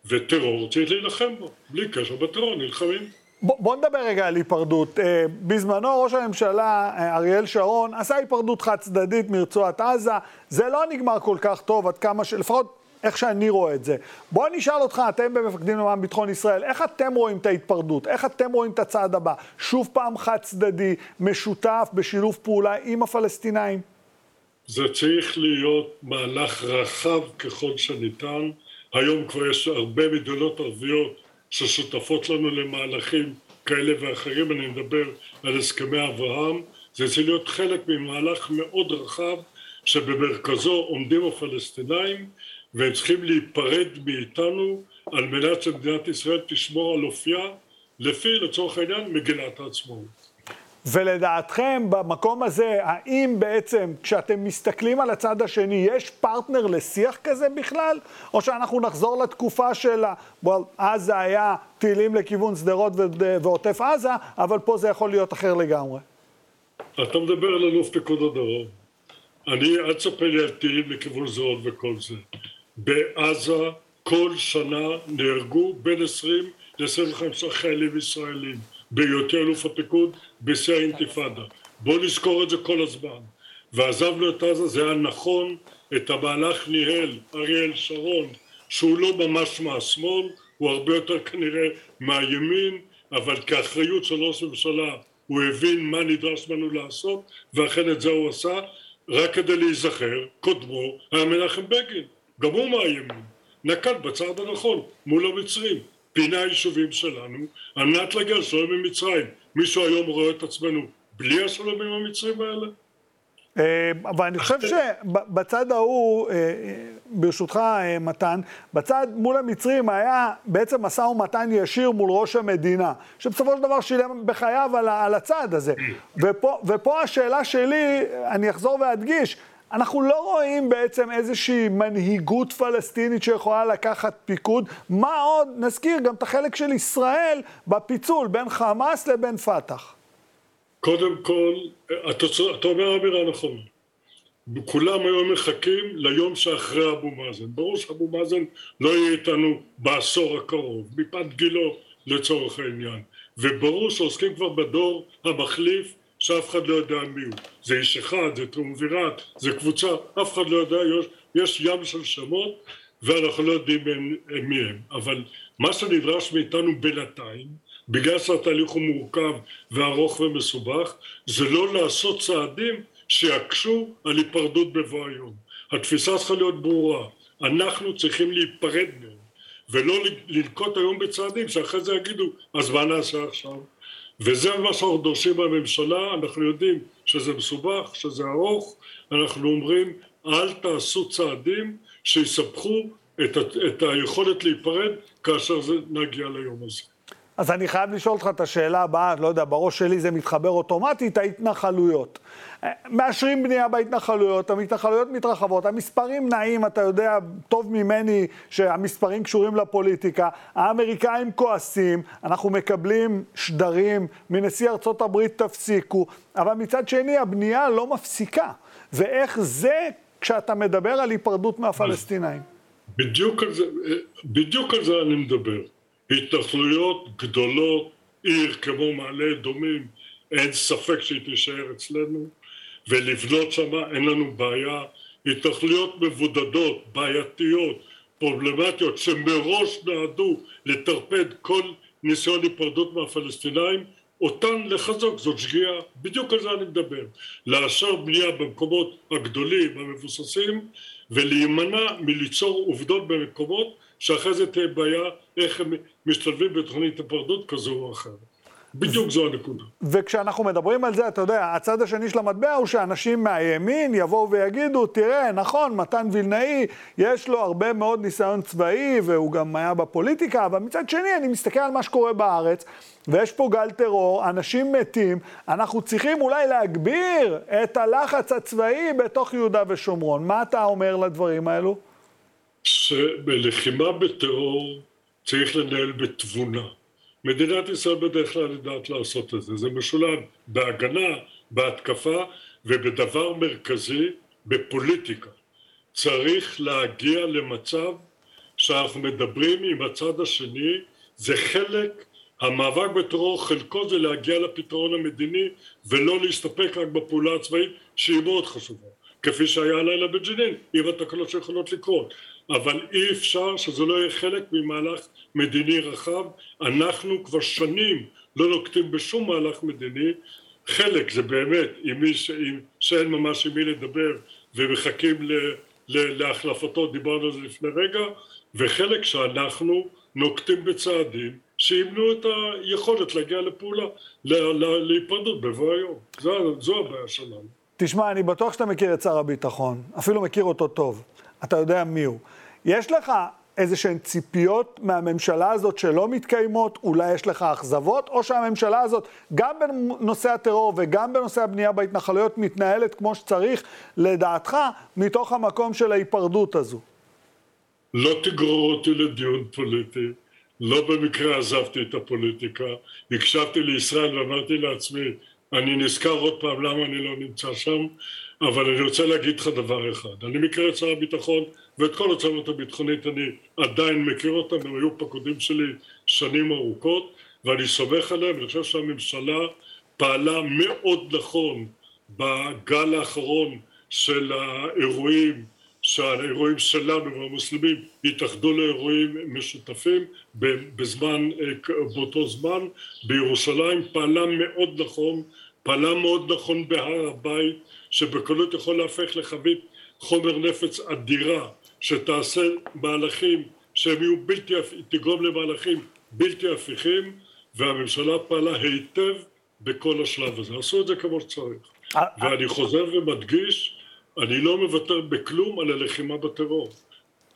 וטרור צריך להילחם בו, בלי קשר בטרור נלחמים. בוא, נדבר רגע על היפרדות. אה, בזמנו ראש הממשלה אה, אריאל שרון עשה היפרדות חד צדדית מרצועת עזה. זה לא נגמר כל כך טוב עד כמה ש... לפחות איך שאני רואה את זה. בוא נשאל אותך, אתם במפקדים למען ביטחון ישראל, איך אתם רואים את ההתפרדות? איך אתם רואים את הצעד הבא? שוב פעם חד צדדי, משותף, בשילוב פעולה עם הפלסטינאים? זה צריך להיות מהלך רחב ככל שניתן. היום כבר יש הרבה מדינות ערביות ששותפות לנו למהלכים כאלה ואחרים, אני מדבר על הסכמי אברהם, זה צריך להיות חלק ממהלך מאוד רחב שבמרכזו עומדים הפלסטינאים והם צריכים להיפרד מאיתנו על מנת שמדינת ישראל תשמור על אופייה לפי, לצורך העניין, מגילת העצמאות. ולדעתכם, במקום הזה, האם בעצם, כשאתם מסתכלים על הצד השני, יש פרטנר לשיח כזה בכלל? או שאנחנו נחזור לתקופה של, well, אז זה היה טילים לכיוון שדרות ועוטף עזה, אבל פה זה יכול להיות אחר לגמרי. אתה מדבר על אלוף פיקוד הדרום. אני, אל תספר לי על טילים לכיוון שדרות וכל זה. בעזה כל שנה נהרגו בין 20 ל-25 חיילים ישראלים. בהיותי אלוף הפיקוד בשיא האינתיפאדה. בואו נזכור את זה כל הזמן. ועזבנו את עזה, זה היה נכון, את המהלך ניהל אריאל שרון, שהוא לא ממש מהשמאל, הוא הרבה יותר כנראה מהימין, אבל כאחריות של ראש הממשלה הוא הבין מה נדרש ממנו לעשות, ואכן את זה הוא עשה. רק כדי להיזכר, קודמו היה מנחם בגין, גם הוא מהימין, נקט בצעד הנכון מול המצרים. פינה יישובים שלנו על מנת להגיע לשלום עם מצרים. מישהו היום רואה את עצמנו בלי השלום עם המצרים האלה? אה, אבל אני חושב שבצד ההוא, אה, ברשותך מתן, בצד מול המצרים היה בעצם משא ומתן ישיר מול ראש המדינה, שבסופו של דבר שילם בחייו על, הצד הזה. ופה, ופה השאלה שלי, אני אחזור ואדגיש, אנחנו לא רואים בעצם איזושהי מנהיגות פלסטינית שיכולה לקחת פיקוד. מה עוד? נזכיר גם את החלק של ישראל בפיצול בין חמאס לבין פת"ח. קודם כל, אתה, אתה אומר אמירה נכונה. כולם היום מחכים ליום שאחרי אבו מאזן. ברור שאבו מאזן לא יהיה איתנו בעשור הקרוב, מפאת גילו לצורך העניין. וברור שעוסקים כבר בדור המחליף שאף אחד לא יודע מי הוא. זה איש אחד, זה טרומווירט, זה קבוצה, אף אחד לא יודע, יש, יש ים של שמות ואנחנו לא יודעים מי הם. אבל מה שנדרש מאיתנו בינתיים, בגלל שהתהליך הוא מורכב וארוך ומסובך, זה לא לעשות צעדים שיקשו על היפרדות בבוא היום. התפיסה צריכה להיות ברורה, אנחנו צריכים להיפרד מהם ולא לנקוט היום בצעדים שאחרי זה יגידו אז מה נעשה עכשיו? וזה מה שאנחנו דורשים מהממשלה, אנחנו יודעים שזה מסובך, שזה ארוך, אנחנו אומרים אל תעשו צעדים שיספחו את, את היכולת להיפרד כאשר זה נגיע ליום הזה. אז אני חייב לשאול אותך את השאלה הבאה, לא יודע, בראש שלי זה מתחבר אוטומטית, ההתנחלויות. מאשרים בנייה בהתנחלויות, המתנחלויות מתרחבות, המספרים נעים, אתה יודע טוב ממני שהמספרים קשורים לפוליטיקה, האמריקאים כועסים, אנחנו מקבלים שדרים מנשיא ארצות הברית תפסיקו, אבל מצד שני הבנייה לא מפסיקה. ואיך זה כשאתה מדבר על היפרדות מהפלסטינאים? בדיוק על זה, בדיוק על זה אני מדבר. התנחלויות גדולות, עיר כמו מעלה אדומים, אין ספק שהיא תישאר אצלנו, ולבנות שמה אין לנו בעיה. התנחלויות מבודדות, בעייתיות, פרובלמטיות, שמראש נועדו לטרפד כל ניסיון היפרדות מהפלסטינאים, אותן לחזוק, זאת שגיאה, בדיוק על זה אני מדבר. לאשר בנייה במקומות הגדולים, המבוססים, ולהימנע מליצור עובדות במקומות שאחרי זה תהיה בעיה איך הם משתלבים בתוכנית היפרדות כזו או אחרת. בדיוק זו הנקודה. וכשאנחנו מדברים על זה, אתה יודע, הצד השני של המטבע הוא שאנשים מהימין יבואו ויגידו, תראה, נכון, מתן וילנאי, יש לו הרבה מאוד ניסיון צבאי, והוא גם היה בפוליטיקה, אבל מצד שני, אני מסתכל על מה שקורה בארץ, ויש פה גל טרור, אנשים מתים, אנחנו צריכים אולי להגביר את הלחץ הצבאי בתוך יהודה ושומרון. מה אתה אומר לדברים האלו? שבלחימה בטרור צריך לנהל בתבונה. מדינת ישראל בדרך כלל יודעת לעשות את זה. זה משולב בהגנה, בהתקפה ובדבר מרכזי, בפוליטיקה. צריך להגיע למצב שאנחנו מדברים עם הצד השני, זה חלק, המאבק בטרור חלקו זה להגיע לפתרון המדיני ולא להסתפק רק בפעולה הצבאית שהיא מאוד חשובה. כפי שהיה הלילה בג'נין, עם התקלות שיכולות לקרות. אבל אי אפשר שזה לא יהיה חלק ממהלך מדיני רחב. אנחנו כבר שנים לא נוקטים בשום מהלך מדיני. חלק זה באמת עם מי ש... עם... שאין ממש עם מי לדבר ומחכים ל... ל... להחלפתו, דיברנו על זה לפני רגע, וחלק שאנחנו נוקטים בצעדים שימנעו את היכולת להגיע לפעולה, להיפרדות בבוא היום. זו, זו הבעיה שלנו. תשמע, אני בטוח שאתה מכיר את שר הביטחון, אפילו מכיר אותו טוב. אתה יודע מי הוא. יש לך איזה שהן ציפיות מהממשלה הזאת שלא מתקיימות, אולי יש לך אכזבות, או שהממשלה הזאת, גם בנושא הטרור וגם בנושא הבנייה בהתנחלויות, מתנהלת כמו שצריך, לדעתך, מתוך המקום של ההיפרדות הזו. לא תגרור אותי לדיון פוליטי. לא במקרה עזבתי את הפוליטיקה. הקשבתי לישראל ואמרתי לעצמי, אני נזכר עוד פעם למה אני לא נמצא שם. אבל אני רוצה להגיד לך דבר אחד, אני מכיר את שר הביטחון ואת כל הצוות הביטחונית אני עדיין מכיר אותם, הם היו פקודים שלי שנים ארוכות ואני סומך עליהם, אני חושב שהממשלה פעלה מאוד נכון בגל האחרון של האירועים, שהאירועים שלנו והמוסלמים התאחדו לאירועים משותפים בזמן, באותו זמן בירושלים, פעלה מאוד נכון, פעלה מאוד נכון בהר הבית שבקלות יכול להפך לחבית חומר נפץ אדירה שתעשה מהלכים שהם יהיו בלתי, תגרום למהלכים בלתי הפיכים והממשלה פעלה היטב בכל השלב הזה. עשו את זה כמו שצריך. ואני חוזר ומדגיש, אני לא מוותר בכלום על הלחימה בטרור,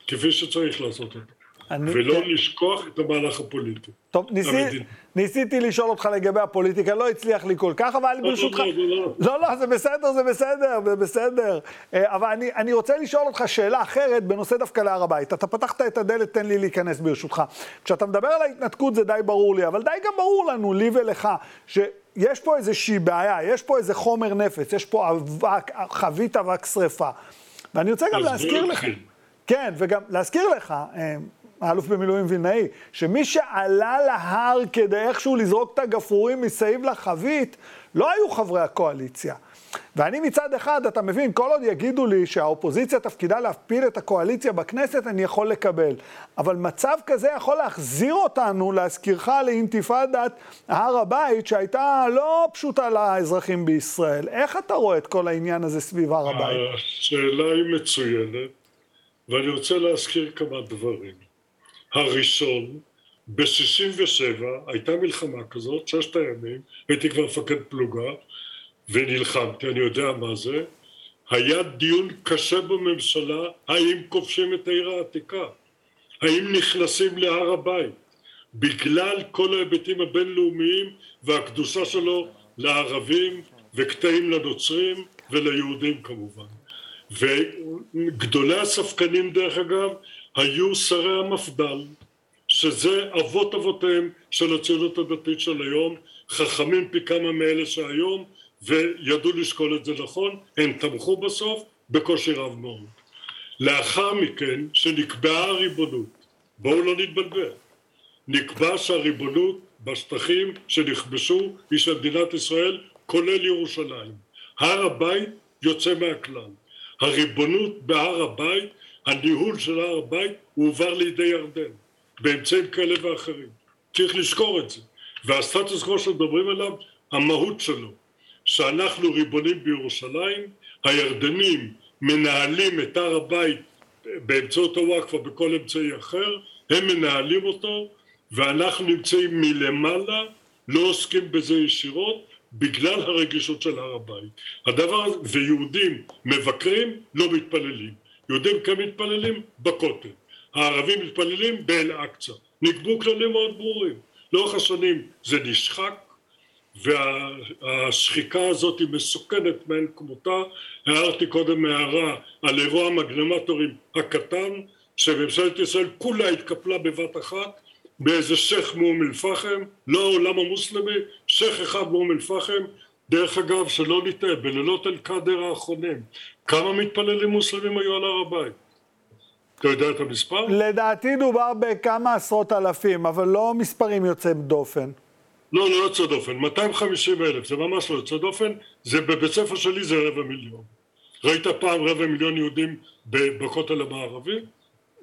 כפי שצריך לעשות זה. אני... ולא כן. לשכוח את המהלך הפוליטי. טוב, ניסי, ניסיתי לשאול אותך לגבי הפוליטיקה, לא הצליח לי כל כך, אבל לא, ברשותך... לא, לא, לא, לא, זה בסדר, זה בסדר, זה בסדר. אה, אבל אני, אני רוצה לשאול אותך שאלה אחרת בנושא דווקא להר הבית. אתה פתחת את הדלת, תן לי להיכנס ברשותך. כשאתה מדבר על ההתנתקות זה די ברור לי, אבל די גם ברור לנו, לי ולך, שיש פה איזושהי בעיה, יש פה איזה חומר נפץ, יש פה אבק, חבית אבק שרפה. ואני רוצה גם להזכיר לך... כן, וגם להזכיר לך, אה, האלוף במילואים וילנאי, שמי שעלה להר כדי איכשהו לזרוק את הגפרורים מסביב לחבית, לא היו חברי הקואליציה. ואני מצד אחד, אתה מבין, כל עוד יגידו לי שהאופוזיציה תפקידה להפיל את הקואליציה בכנסת, אני יכול לקבל. אבל מצב כזה יכול להחזיר אותנו, להזכירך, לאינתיפאדת הר הבית, שהייתה לא פשוטה לאזרחים בישראל. איך אתה רואה את כל העניין הזה סביב הר הבית? השאלה היא מצוינת, ואני רוצה להזכיר כמה דברים. הראשון, ב-67' הייתה מלחמה כזאת, ששת הימים, הייתי כבר מפקד פלוגה ונלחמתי, אני יודע מה זה, היה דיון קשה בממשלה האם כובשים את העיר העתיקה, האם נכנסים להר הבית, בגלל כל ההיבטים הבינלאומיים והקדושה שלו לערבים וקטעים לנוצרים וליהודים כמובן. וגדולי הספקנים דרך אגב היו שרי המפד"ל, שזה אבות אבותיהם של הציונות הדתית של היום, חכמים פי כמה מאלה שהיום, וידעו לשקול את זה נכון, הם תמכו בסוף בקושי רב מאוד. לאחר מכן, שנקבעה הריבונות, בואו לא נתבלבל, נקבע שהריבונות בשטחים שנכבשו היא של מדינת ישראל, כולל ירושלים. הר הבית יוצא מהכלל. הריבונות בהר הבית הניהול של הר הבית הועבר לידי ירדן באמצעים כאלה ואחרים. צריך לזכור את זה. והסטטוס קוו שמדברים עליו, המהות שלו, שאנחנו ריבונים בירושלים, הירדנים מנהלים את הר הבית באמצעות הוואקף או בכל אמצעי אחר, הם מנהלים אותו ואנחנו נמצאים מלמעלה, לא עוסקים בזה ישירות בגלל הרגישות של הר הבית. הדבר הזה, ויהודים מבקרים, לא מתפללים. יהודים כן מתפללים בכותל, הערבים מתפללים באל-אקצא. נקבעו כללים מאוד ברורים. לאורך השנים זה נשחק והשחיקה הזאת היא מסוכנת מאין כמותה. הערתי קודם הערה על אירוע המגנמטורים הקטן שממשלת ישראל כולה התקפלה בבת אחת באיזה שייח' מאום אל-פחם, לא העולם המוסלמי, שייח' אחד מאום אל-פחם דרך אגב, שלא נטעה, בלילות אל-קאדר האחרונים, כמה מתפללים מוסלמים היו על הר הבית? אתה יודע את המספר? לדעתי דובר בכמה עשרות אלפים, אבל לא מספרים יוצאים דופן. לא, לא יוצא דופן, 250 אלף, זה ממש לא יוצא דופן, זה בבית ספר שלי זה רבע מיליון. ראית פעם רבע מיליון יהודים בכותל המערבי?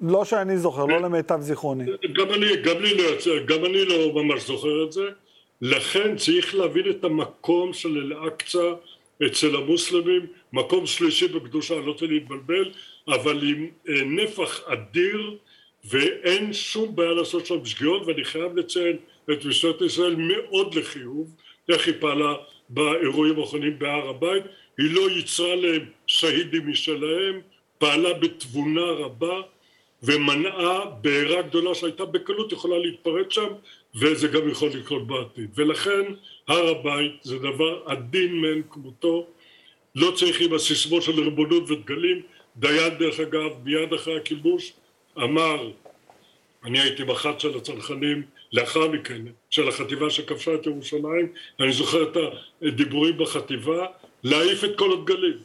לא שאני זוכר, לא למיטב זיכרוני. גם אני, גם לי לא יוצא, גם אני לא ממש זוכר את זה. לכן צריך להבין את המקום של אל-אקצא אצל המוסלמים, מקום שלישי בקדושה, לא רוצה להתבלבל, אבל עם אה, נפח אדיר ואין שום בעיה לעשות שם שגיאות ואני חייב לציין את משטרת ישראל מאוד לחיוב, איך היא פעלה באירועים האחרונים בהר הבית, היא לא ייצרה להם שהידים משלהם, פעלה בתבונה רבה ומנעה בעירה גדולה שהייתה בקלות יכולה להתפרץ שם וזה גם יכול לקרות בעתיד. ולכן הר הבית זה דבר עדין מאין כמותו, לא צריך עם הסיסמות של ריבונות ודגלים. דיין דרך אגב מיד אחרי הכיבוש אמר, אני הייתי מח"ט של הצנחנים לאחר מכן, של החטיבה שכבשה את ירושלים, אני זוכר את הדיבורים בחטיבה, להעיף את כל הדגלים.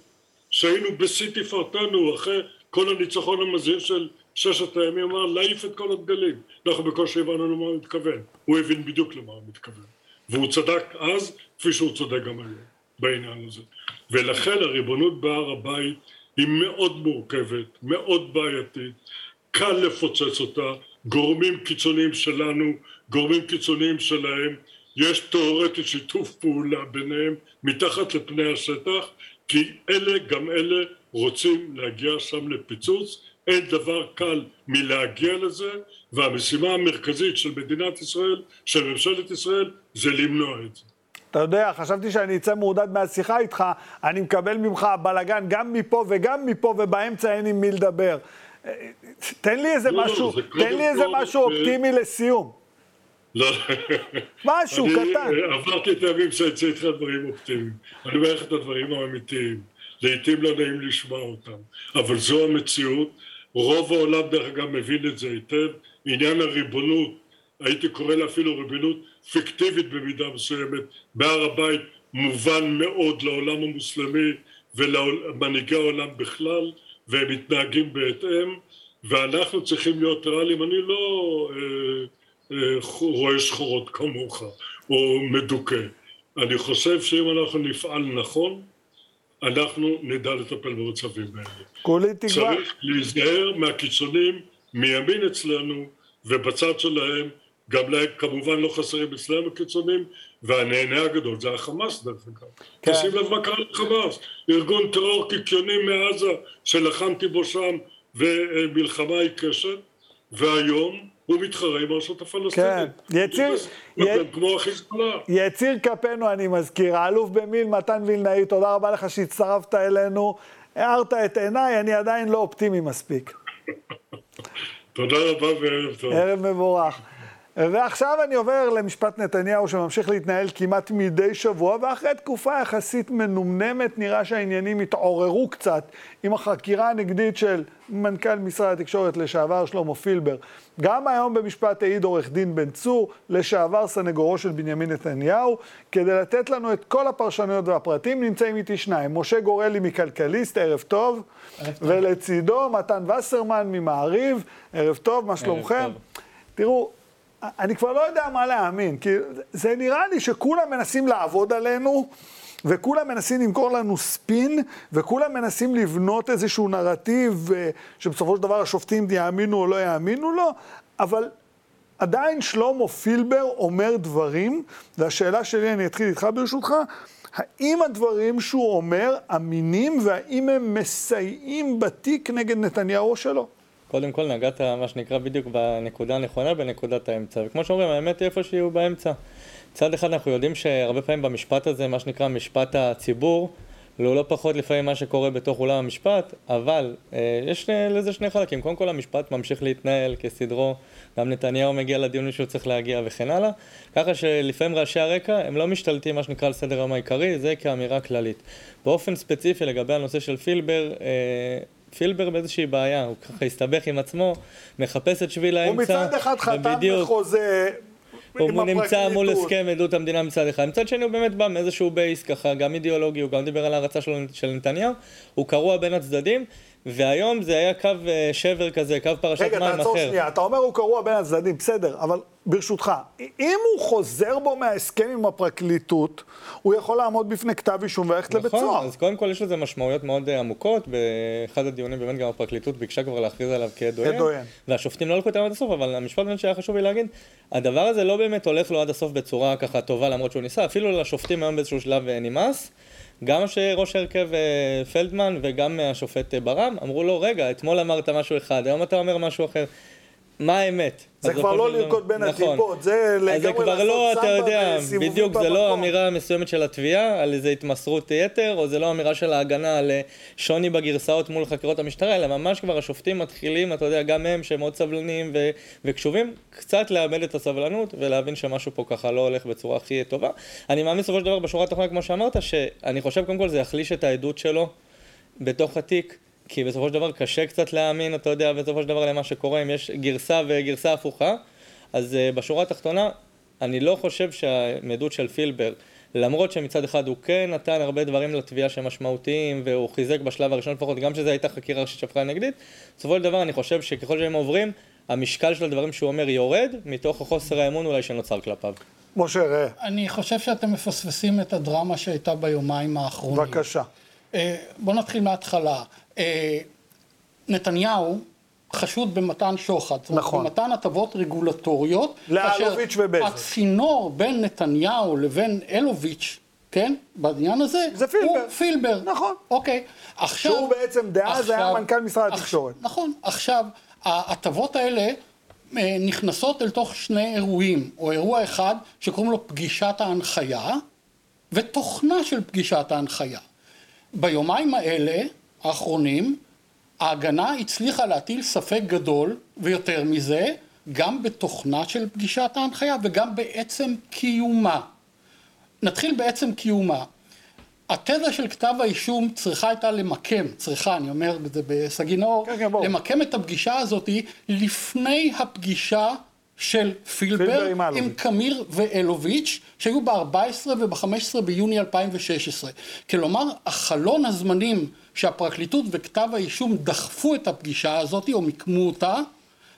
שהיינו בשיא תפארתנו אחרי כל הניצחון המזהיר של ששת הימים אמר להעיף את כל הדגלים. אנחנו בקושי הבנו למה הוא מתכוון. הוא הבין בדיוק למה הוא מתכוון. והוא צדק אז, כפי שהוא צודק גם היום, בעניין הזה. ולכן הריבונות בהר הבית היא מאוד מורכבת, מאוד בעייתית, קל לפוצץ אותה, גורמים קיצוניים שלנו, גורמים קיצוניים שלהם, יש תאורטית שיתוף פעולה ביניהם מתחת לפני השטח, כי אלה גם אלה רוצים להגיע שם לפיצוץ אין דבר קל מלהגיע לזה, והמשימה המרכזית של מדינת ישראל, של ממשלת ישראל, זה למנוע את זה. אתה יודע, חשבתי שאני אצא מעודד מהשיחה איתך, אני מקבל ממך בלאגן גם מפה וגם מפה, ובאמצע אין עם מי לדבר. תן לי איזה לא, משהו, לא, תן לי איזה משהו אופטימי לסיום. לא. משהו אני קטן. אני עברתי את הימים שאני צריך איתך דברים אופטימיים. אני אומר לך את הדברים האמיתיים. לעיתים לא נעים לשמוע אותם, אבל זו המציאות. רוב העולם דרך אגב מבין את זה היטב. עניין הריבונות, הייתי קורא לה אפילו ריבונות פיקטיבית במידה מסוימת, בהר הבית מובן מאוד לעולם המוסלמי ולמנהיגי העולם בכלל, והם מתנהגים בהתאם, ואנחנו צריכים להיות ריאליים. אני לא אה, אה, רואה שחורות כמוך, או מדוכא. אני חושב שאם אנחנו נפעל נכון, אנחנו נדע לטפל במצבים האלה. כולי תקווה. צריך להיזהר מהקיצונים מימין אצלנו ובצד שלהם, גם להם כמובן לא חסרים אצלם הקיצונים, והנהנה הגדול זה החמאס דרך אגב. כן. תשים לב מה קרה לחמאס, ארגון טרור קיקיוני מעזה שלחמתי בו שם ומלחמה עיקשת, והיום הוא מתחרה עם הרשות הפלסטינית. כן, יציר... י... כמו החיזבאללה. יציר כפינו, אני מזכיר. האלוף במיל' מתן וילנאי, תודה רבה לך שהצטרפת אלינו. הארת את עיניי, אני עדיין לא אופטימי מספיק. תודה רבה וערב טוב. ערב מבורך. ועכשיו אני עובר למשפט נתניהו שממשיך להתנהל כמעט מדי שבוע, ואחרי תקופה יחסית מנומנמת נראה שהעניינים התעוררו קצת עם החקירה הנגדית של מנכ"ל משרד התקשורת לשעבר שלמה פילבר. גם היום במשפט העיד עורך דין בן צור, לשעבר סנגורו של בנימין נתניהו, כדי לתת לנו את כל הפרשנויות והפרטים נמצאים איתי שניים, משה גורלי מכלכליסט, ערב טוב, ערב טוב. ולצידו מתן וסרמן ממעריב, ערב טוב, מה שלומכם? תראו, אני כבר לא יודע מה להאמין, כי זה נראה לי שכולם מנסים לעבוד עלינו, וכולם מנסים למכור לנו ספין, וכולם מנסים לבנות איזשהו נרטיב אה, שבסופו של דבר השופטים יאמינו או לא יאמינו לו, אבל עדיין שלמה פילבר אומר דברים, והשאלה שלי, אני אתחיל איתך ברשותך, האם הדברים שהוא אומר אמינים והאם הם מסייעים בתיק נגד נתניהו או שלא? קודם כל נגעת, מה שנקרא, בדיוק בנקודה הנכונה, בנקודת האמצע. וכמו שאומרים, האמת היא איפה שיהיו באמצע. מצד אחד אנחנו יודעים שהרבה פעמים במשפט הזה, מה שנקרא משפט הציבור, לא לא פחות לפעמים מה שקורה בתוך אולם המשפט, אבל אה, יש לזה שני חלקים. קודם כל המשפט ממשיך להתנהל כסדרו, גם נתניהו מגיע לדיון שהוא צריך להגיע וכן הלאה, ככה שלפעמים רעשי הרקע הם לא משתלטים מה שנקרא על סדר היום העיקרי, זה כאמירה כללית. באופן ספציפי לגבי הנושא של פילבר, אה, פילבר באיזושהי בעיה, הוא ככה הסתבך עם עצמו, מחפש את שביל האמצע. הוא מצד אחד חתם בחוזה הוא נמצא מול הסכם עדות המדינה מצד אחד. מצד שני הוא באמת בא מאיזשהו בייס ככה, גם אידיאולוגי, הוא גם דיבר על ההרצה של נתניהו, הוא קרוע בין הצדדים. והיום זה היה קו אה, שבר כזה, קו פרשת מים אחר. רגע, תעצור שנייה, אתה אומר הוא קרוע בין הצדדים, בסדר, אבל ברשותך, אם הוא חוזר בו מההסכם עם הפרקליטות, הוא יכול לעמוד בפני כתב אישום וללכת לבית סוהר. נכון, אז קודם כל יש לזה משמעויות מאוד אה, עמוקות, באחד הדיונים באמת גם הפרקליטות ביקשה כבר להכריז עליו כעד עוין, והשופטים לא לקחו אותם עד הסוף, אבל המשפט באמת שהיה חשוב לי להגיד, הדבר הזה לא באמת הולך לו עד הסוף בצורה ככה טובה למרות שהוא ניסה, אפילו לשופטים היום באיזשהו שלב אה, נמאס. גם ראש ההרכב אה, פלדמן וגם השופט ברם אמרו לו, רגע, אתמול אמרת משהו אחד, היום אתה אומר משהו אחר. מה האמת? זה כבר לא לרקוד בין נכון. הטיפות, זה לגמרי לעשות לא, אתה יודע, בדיוק, זה לא אמירה מסוימת של התביעה על איזה התמסרות יתר, או זה לא אמירה של ההגנה על אה, שוני בגרסאות מול חקירות המשטרה, אלא ממש כבר השופטים מתחילים, אתה יודע, גם הם, שהם מאוד סבלניים ו- וקשובים, קצת לאבד את הסבלנות ולהבין שמשהו פה ככה לא הולך בצורה הכי טובה. אני מאמין בסופו של דבר בשורה התחתונה, כמו שאמרת, שאני חושב קודם כל זה יחליש את העדות שלו בתוך התיק. כי בסופו של דבר קשה קצת להאמין, אתה יודע, בסופו של דבר למה שקורה, אם יש גרסה וגרסה הפוכה. אז uh, בשורה התחתונה, אני לא חושב שהעדות של פילבר, למרות שמצד אחד הוא כן נתן הרבה דברים לתביעה שהם משמעותיים, והוא חיזק בשלב הראשון לפחות, גם שזו הייתה חקירה ששפכה נגדית, בסופו של דבר אני חושב שככל שהם עוברים, המשקל של הדברים שהוא אומר יורד, מתוך החוסר האמון אולי שנוצר כלפיו. משה, ראה. אני חושב שאתם מפספסים את הדרמה שהייתה ביומיים האחרונים. בבקשה. אה, בואו נתחיל מההתחלה. אה, נתניהו חשוד במתן שוחד. נכון. במתן הטבות רגולטוריות. לאלוביץ' ובזק. הצינור בין נתניהו לבין אלוביץ' כן, בעניין הזה, זה פילבר. הוא פילבר. נכון. אוקיי. עכשיו... שהוא בעצם דאז היה מנכ"ל משרד התקשורת. נכון. עכשיו, ההטבות האלה אה, נכנסות אל תוך שני אירועים, או אירוע אחד שקוראים לו פגישת ההנחיה, ותוכנה של פגישת ההנחיה. ביומיים האלה, האחרונים, ההגנה הצליחה להטיל ספק גדול, ויותר מזה, גם בתוכנה של פגישת ההנחיה וגם בעצם קיומה. נתחיל בעצם קיומה. התזה של כתב האישום צריכה הייתה למקם, צריכה, אני אומר את זה בסגי נאור, כן, כן, למקם את הפגישה הזאת לפני הפגישה של פילבר, פילבר עם, עם קמיר ואלוביץ', שהיו ב-14 וב-15 ביוני 2016. כלומר, החלון הזמנים שהפרקליטות וכתב האישום דחפו את הפגישה הזאת, או מיקמו אותה,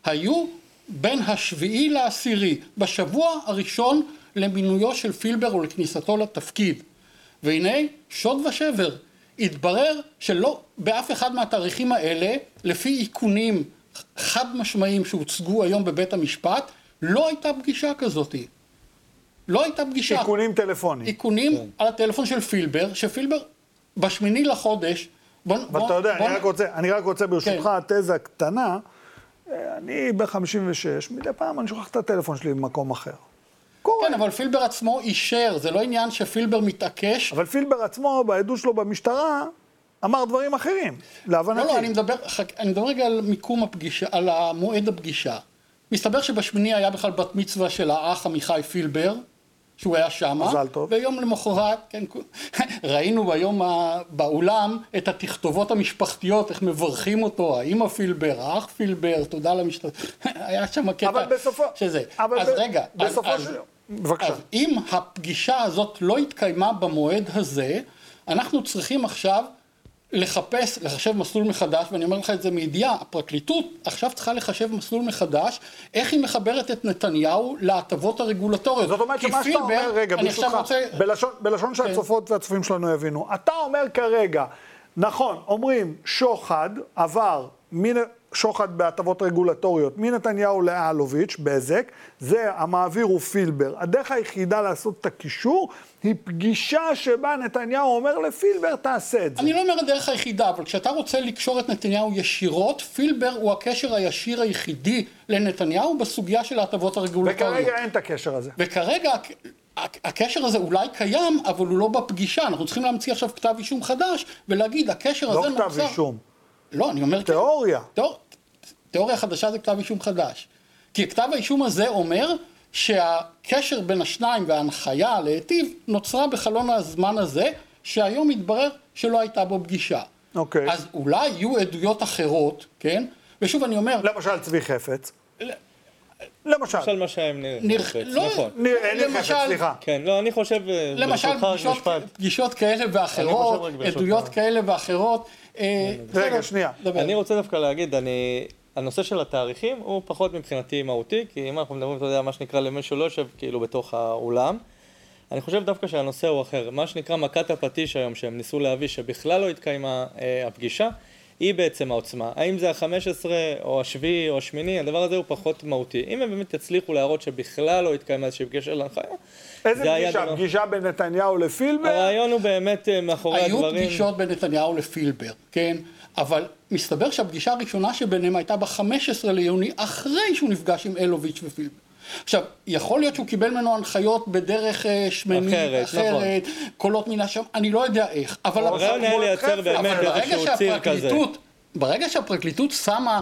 היו בין השביעי לעשירי, בשבוע הראשון למינויו של פילבר ולכניסתו לתפקיד. והנה, שוד ושבר, התברר שלא, באף אחד מהתאריכים האלה, לפי איכונים חד משמעיים שהוצגו היום בבית המשפט, לא הייתה פגישה כזאת. לא הייתה פגישה. איכונים טלפוניים. איכונים כן. על הטלפון של פילבר, שפילבר בשמיני לחודש, בוא... ואתה יודע, בוא, אני, רק רוצה, אני רק רוצה ברשותך כן. תזה קטנה, אני ב-56, מדי פעם אני שוכח את הטלפון שלי במקום אחר. קורה. כן, אבל פילבר עצמו אישר, זה לא עניין שפילבר מתעקש. אבל פילבר עצמו, בעדות שלו במשטרה, אמר דברים אחרים, להבנתי. לא, לא, אני מדבר, אני מדבר רגע על מיקום הפגישה, על המועד הפגישה. מסתבר שבשמיני היה בכלל בת מצווה של האח עמיחי פילבר, שהוא היה שם. מזל טוב. ויום למחרת, כן, ראינו ביום באולם את התכתובות המשפחתיות, איך מברכים אותו, האמא פילבר, האח פילבר, תודה למשתתף. היה שם קטע אבל בסופו... שזה. אבל אז ב... רגע, בסופו אז, של... בבקשה. אז אם הפגישה הזאת לא התקיימה במועד הזה, אנחנו צריכים עכשיו לחפש, לחשב מסלול מחדש, ואני אומר לך את זה מידיעה, הפרקליטות עכשיו צריכה לחשב מסלול מחדש, איך היא מחברת את נתניהו להטבות הרגולטוריות. זאת אומרת שמה שאתה אומר, רגע, ברשותך, רוצה... בלשון, בלשון שהצופות כן. והצופים שלנו יבינו, אתה אומר כרגע, נכון, אומרים שוחד עבר מן... שוחד בהטבות רגולטוריות מנתניהו לאלוביץ', בזק, זה המעביר הוא פילבר. הדרך היחידה לעשות את הקישור היא פגישה שבה נתניהו אומר לפילבר תעשה את זה. אני לא אומר הדרך היחידה, אבל כשאתה רוצה לקשור את נתניהו ישירות, פילבר הוא הקשר הישיר היחידי לנתניהו בסוגיה של ההטבות הרגולטוריות. וכרגע אין את הקשר הזה. וכרגע הקשר הזה אולי קיים, אבל הוא לא בפגישה. אנחנו צריכים להמציא עכשיו כתב אישום חדש ולהגיד, הקשר לא הזה נוצר... לא כתב אישום. לא, אני אומר... תיאוריה. תיאור... תיאוריה חדשה זה כתב אישום חדש. כי כתב האישום הזה אומר שהקשר בין השניים וההנחיה להיטיב נוצרה בחלון הזמן הזה, שהיום מתברר שלא הייתה בו פגישה. אוקיי. אז אולי יהיו עדויות אחרות, כן? ושוב אני אומר... למשל צבי חפץ. למשל. למשל מה שהיה עם ניר חפץ, לא, נכון. ניר חפץ, סליחה. כן, לא, אני חושב, אה, למשל פגישות כאלה ואחרות, עדויות כאלה ואחרות. אה, רגע, שנייה. אני רוצה דווקא להגיד, אני... הנושא של התאריכים הוא פחות מבחינתי מהותי, כי אם אנחנו מדברים, אתה יודע, מה שנקרא למי שלא יושב כאילו בתוך האולם, אני חושב דווקא שהנושא הוא אחר. מה שנקרא מכת הפטיש היום, שהם ניסו להביא, שבכלל לא התקיימה אה, הפגישה, היא בעצם העוצמה. האם זה החמש עשרה, או השביעי, או השמיני, הדבר הזה הוא פחות מהותי. אם הם באמת יצליחו להראות שבכלל לא התקיימה איזושהי פגישה להנחיה, איזה פגישה? פגישה בין נתניהו לפילבר? הרעיון הוא באמת אה, מאחורי היו הדברים... היו פגישות בין נתניהו לפילבר, כן? אבל מסתבר שהפגישה הראשונה שביניהם הייתה ב-15 ליוני, אחרי שהוא נפגש עם אלוביץ' ופילבר. עכשיו, יכול להיות שהוא קיבל ממנו הנחיות בדרך אה, שמנית, אחרת, אחרת נכון. קולות מן השם, אני לא יודע איך, אבל... הרעיון היה לייצר באמת איזשהו ציר כזה. ברגע שהפרקליטות שמה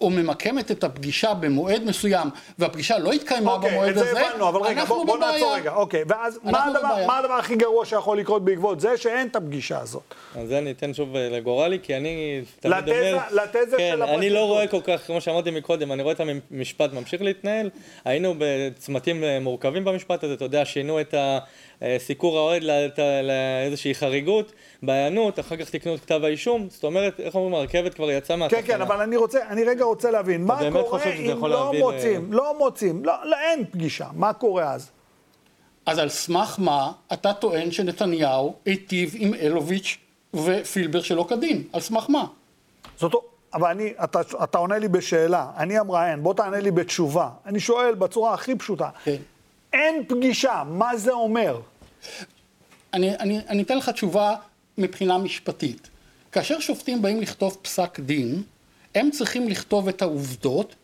או ממקמת את הפגישה במועד מסוים, והפגישה לא התקיימה אוקיי, במועד הזה, אנחנו הבנו, אבל רגע, בוא, בוא נעצור רגע, אוקיי, ואז מה הדבר, מה הדבר הכי גרוע שיכול לקרות בעקבות זה שאין את הפגישה הזאת? אז זה אני אתן שוב אה, לגורלי, כי אני תמיד אומר... לתזה כן, של הפרקליטות. אני לא רואה כל כך, כמו שאמרתי מקודם, אני רואה את המשפט ממשיך להתנהל, היינו בצמתים אה, מורכבים במשפט הזה, אתה יודע, שינו את ה... אה, סיקור האוהד לאיזושהי חריגות, בהיענות, אחר כך תקנו את כתב האישום, זאת אומרת, איך אומרים, הרכבת כבר יצאה מהתחנה. כן, כן, אבל אני רוצה, אני רגע רוצה להבין, מה קורה אם לא מוצאים, לא מוצאים, לא, לא, אין פגישה, מה קורה אז? אז על סמך מה אתה טוען שנתניהו היטיב עם אלוביץ' ופילבר שלא כדין? על סמך מה? זאת אומרת, אבל אני, אתה, אתה עונה לי בשאלה, אני המראיין, בוא תענה לי בתשובה. אני שואל בצורה הכי פשוטה. כן. אין פגישה, מה זה אומר? אני, אני, אני אתן לך תשובה מבחינה משפטית. כאשר שופטים באים לכתוב פסק דין, הם צריכים לכתוב את העובדות,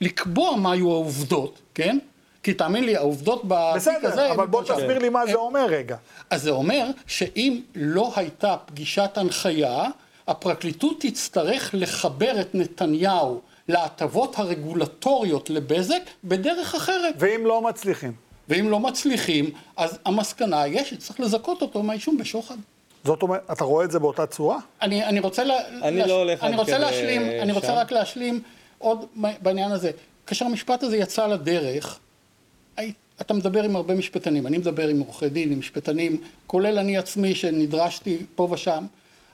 לקבוע מה היו העובדות, כן? כי תאמין לי, העובדות בתיק הזה... בסדר, אבל בוא תסביר לי מה זה אומר רגע. אז זה אומר שאם לא הייתה פגישת הנחיה, הפרקליטות תצטרך לחבר את נתניהו להטבות הרגולטוריות לבזק בדרך אחרת. ואם לא מצליחים? ואם לא מצליחים, אז המסקנה יש שצריך לזכות אותו מהאישום בשוחד. זאת אומרת, אתה רואה את זה באותה צורה? אני, אני רוצה, לה, אני להש... לא הולך אני רוצה להשלים, אני רוצה שם. רק להשלים עוד בעניין הזה. כאשר המשפט הזה יצא לדרך, אתה מדבר עם הרבה משפטנים, אני מדבר עם עורכי דין, עם משפטנים, כולל אני עצמי שנדרשתי פה ושם.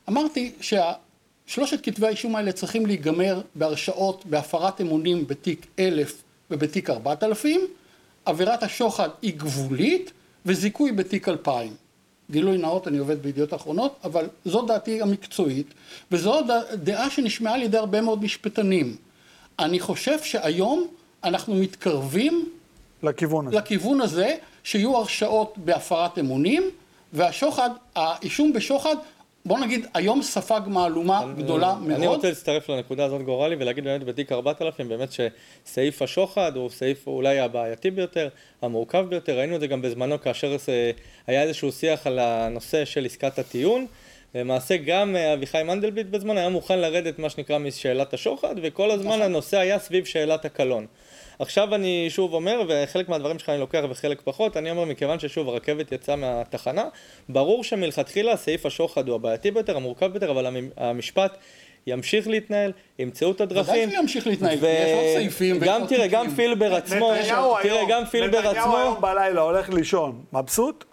אמרתי ששלושת כתבי האישום האלה צריכים להיגמר בהרשעות בהפרת אמונים בתיק 1000 ובתיק 4000, עבירת השוחד היא גבולית וזיכוי בתיק 2000. גילוי נאות, אני עובד בידיעות אחרונות, אבל זו דעתי המקצועית, וזו דעה שנשמעה על ידי הרבה מאוד משפטנים. אני חושב שהיום אנחנו מתקרבים לכיוון הזה. לכיוון הזה, שיהיו הרשעות בהפרת אמונים, והשוחד, האישום בשוחד, בוא נגיד, היום ספג מהלומה גדולה מאוד. אני רוצה להצטרף לנקודה הזאת גורלי ולהגיד באמת בתיק 4000 באמת שסעיף השוחד הוא סעיף אולי הבעייתי ביותר, המורכב ביותר, ראינו את זה גם בזמנו כאשר זה- היה איזשהו שיח על הנושא של עסקת הטיעון. למעשה גם אה, אביחי מנדלבליט בזמן היה מוכן לרדת מה שנקרא משאלת השוחד וכל הזמן הנושא היה סביב שאלת הקלון. עכשיו אני שוב אומר, וחלק מהדברים שלך אני לוקח וחלק פחות, אני אומר מכיוון ששוב הרכבת יצאה מהתחנה, ברור שמלכתחילה סעיף השוחד הוא הבעייתי ביותר, המורכב ביותר, אבל המ- המשפט ימשיך להתנהל, ימצאו את הדרכים. ודאי שהוא ימשיך להתנהל, כי יש עוד סעיפים גם תראה, גם. פילבר עצמו, נתניהו תראה, גם פילבר נתניהו עצמו, היום בלילה הולך לישון, מבסוט?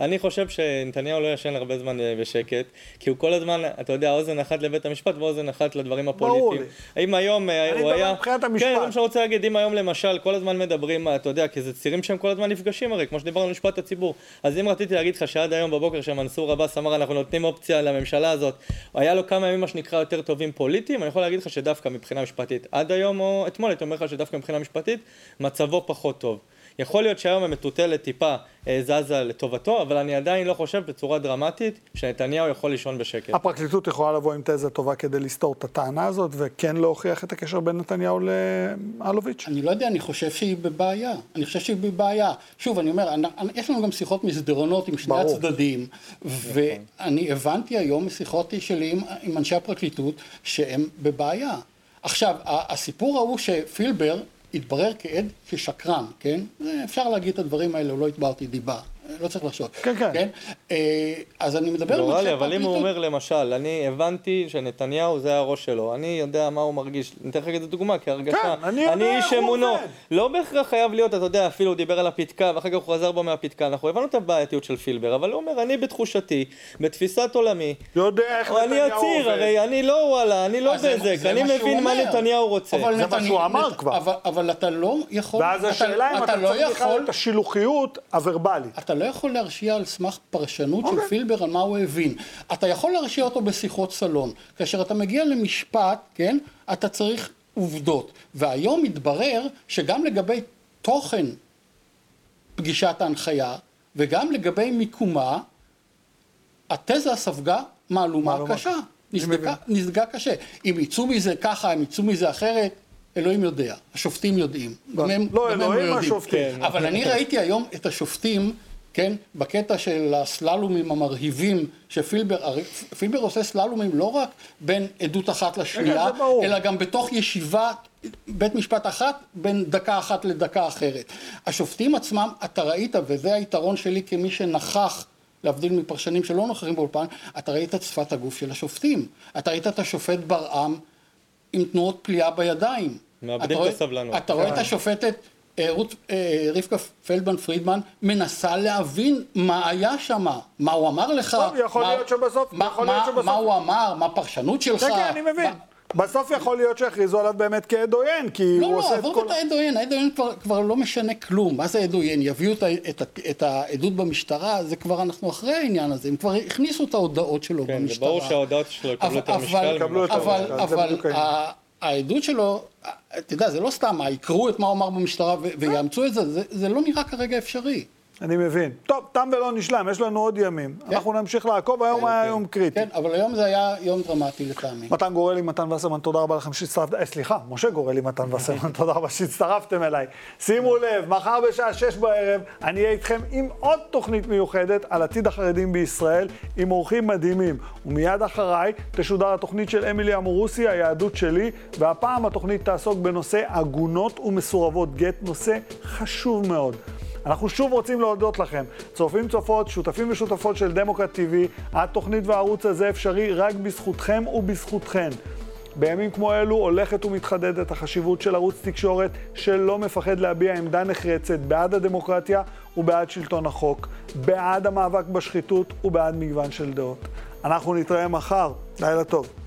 אני חושב שנתניהו לא ישן הרבה זמן אה, בשקט, כי הוא כל הזמן, אתה יודע, אוזן אחת לבית המשפט ואוזן אחת לדברים הפוליטיים. אם היום אה, אני הוא מדבר היה... מבחינת המשפט. כן, זה מה שאני רוצה להגיד, אם היום למשל כל הזמן מדברים, אתה יודע, כי זה צירים שהם כל הזמן נפגשים הרי, כמו שדיברנו על משפט הציבור. אז אם רציתי להגיד לך שעד היום בבוקר שמנסור עבאס אמר אנחנו נותנים אופציה לממשלה הזאת, היה לו כמה ימים מה שנקרא יותר טובים פוליטיים, אני יכול להגיד לך שדווקא מבחינה משפטית, עד היום או אתמול הייתי אומר לך שדווקא מבחינה משפטית, מצבו פחות טוב. יכול להיות שהיום המטוטלת טיפה אה, זזה לטובתו, אבל אני עדיין לא חושב בצורה דרמטית שנתניהו יכול לישון בשקט. הפרקליטות יכולה לבוא עם תזה טובה כדי לסתור את הטענה הזאת, וכן להוכיח את הקשר בין נתניהו לאלוביץ'. אני לא יודע, אני חושב שהיא בבעיה. אני חושב שהיא בבעיה. שוב, אני אומר, אני, יש לנו גם שיחות מסדרונות עם שני ברור. הצדדים, ואני הבנתי היום משיחות שלי עם, עם אנשי הפרקליטות שהם בבעיה. עכשיו, הסיפור ההוא שפילבר התברר כעד ששקרן, כן? אפשר להגיד את הדברים האלה, לא התברתי דיבה. לא צריך לחשוב. כן, כן. אה, אז אני מדבר אנשי גורלי, אבל אם הוא. אומר למשל, אני הבנתי שנתניהו זה הראש שלו, אני יודע מה הוא מרגיש, אני אתן לך את הדוגמה, כהרגשה, כן, אני יודע איך איש הוא אמונו, עובד. לא בהכרח חייב להיות, אתה יודע, אפילו הוא דיבר על הפתקה, ואחר כך הוא חזר בו מהפתקה, אנחנו הבנו את הבעייתיות של פילבר, אבל הוא אומר, אני בתחושתי, בתפיסת עולמי, יודע איך או אני נתניהו עציר, עובד. הרי אני לא וואלה, אני לא בזק, אני מבין מה. נתניהו רוצה. זה מה שהוא אמר כבר. אבל, אתה לא יכול... ואז השאלה אם אתה לא צריך בכלל יכול- את השילוחיות הוורבלית. אתה לא יכול להרשיע על סמך פרשנות של אוקיי. פילבר על מה הוא הבין. אתה יכול להרשיע אותו בשיחות סלון. כאשר אתה מגיע למשפט, כן, אתה צריך עובדות. והיום מתברר שגם לגבי תוכן פגישת ההנחיה, וגם לגבי מיקומה, התזה ספגה מהלומה. קשה. נסדקה קשה. אם יצאו מזה ככה, אם יצאו מזה אחרת, אלוהים יודע. השופטים יודעים. לא, לא אלוהים, יודעים. השופטים. אבל אני ראיתי היום את השופטים, כן, בקטע של הסללומים המרהיבים, שפילבר, הרי פילבר עושה סללומים לא רק בין עדות אחת לשנייה, כן. אלא גם בתוך ישיבה, בית משפט אחת, בין דקה אחת לדקה אחרת. השופטים עצמם, אתה ראית, וזה היתרון שלי כמי שנכח, להבדיל מפרשנים שלא נוכחים באולפן, אתה ראית את שפת הגוף של השופטים. אתה ראית את השופט ברעם עם תנועות פליאה בידיים. מאבדים את הסבלנות. אתה רואה את השופטת אה, רות, אה, רבקה פלדמן פרידמן מנסה להבין מה היה שם, מה הוא אמר לך, טוב, יכול מה- להיות שבסוף- מה- יכול מה- להיות שבסוף- מה הוא אמר, מה הפרשנות שלך, כן, כן, אני מבין. מה- בסוף יכול להיות שיכריזו עליו באמת כעד עוין, כי לא, הוא לא, עושה את עזוב כל... את העד עוין, העד עוין כבר, כבר לא משנה כלום. מה זה עד עוין? יביאו את, את, את העדות במשטרה, זה כבר, אנחנו אחרי העניין הזה. הם כבר הכניסו את ההודעות שלו כן, זה במשטרה. ברור שההודעות שלו יקבלו אבל- יותר אבל- משקל. אבל, זה אבל העניין. ה- העדות שלו, אתה יודע, זה לא סתם, יקראו את מה הוא אמר במשטרה ויאמצו את זה, זה, זה לא נראה כרגע אפשרי. אני מבין. טוב, תם ולא נשלם, יש לנו עוד ימים. כן. אנחנו נמשיך לעקוב, היום כן, היה כן. יום קריטי. כן, אבל היום זה היה יום דרמטי לטעמי. מתן גורלי, מתן וסרמן, תודה רבה לכם שהצטרפתם. אה, סליחה, משה גורלי, מתן וסרמן, תודה רבה שהצטרפתם אליי. שימו לב, מחר בשעה שש בערב, אני אהיה איתכם עם עוד תוכנית מיוחדת על עתיד החרדים בישראל, עם אורחים מדהימים. ומיד אחריי תשודר התוכנית של אמילי אמורוסי, היהדות שלי, והפעם התוכנית תעסוק בנושא עגונות ומסורבות גט, נושא חשוב מאוד. אנחנו שוב רוצים להודות לכם, צופים צופות, שותפים ושותפות של דמוקרט TV, התוכנית והערוץ הזה אפשרי רק בזכותכם ובזכותכן. בימים כמו אלו הולכת ומתחדדת החשיבות של ערוץ תקשורת שלא מפחד להביע עמדה נחרצת בעד הדמוקרטיה ובעד שלטון החוק, בעד המאבק בשחיתות ובעד מגוון של דעות. אנחנו נתראה מחר, לילה טוב.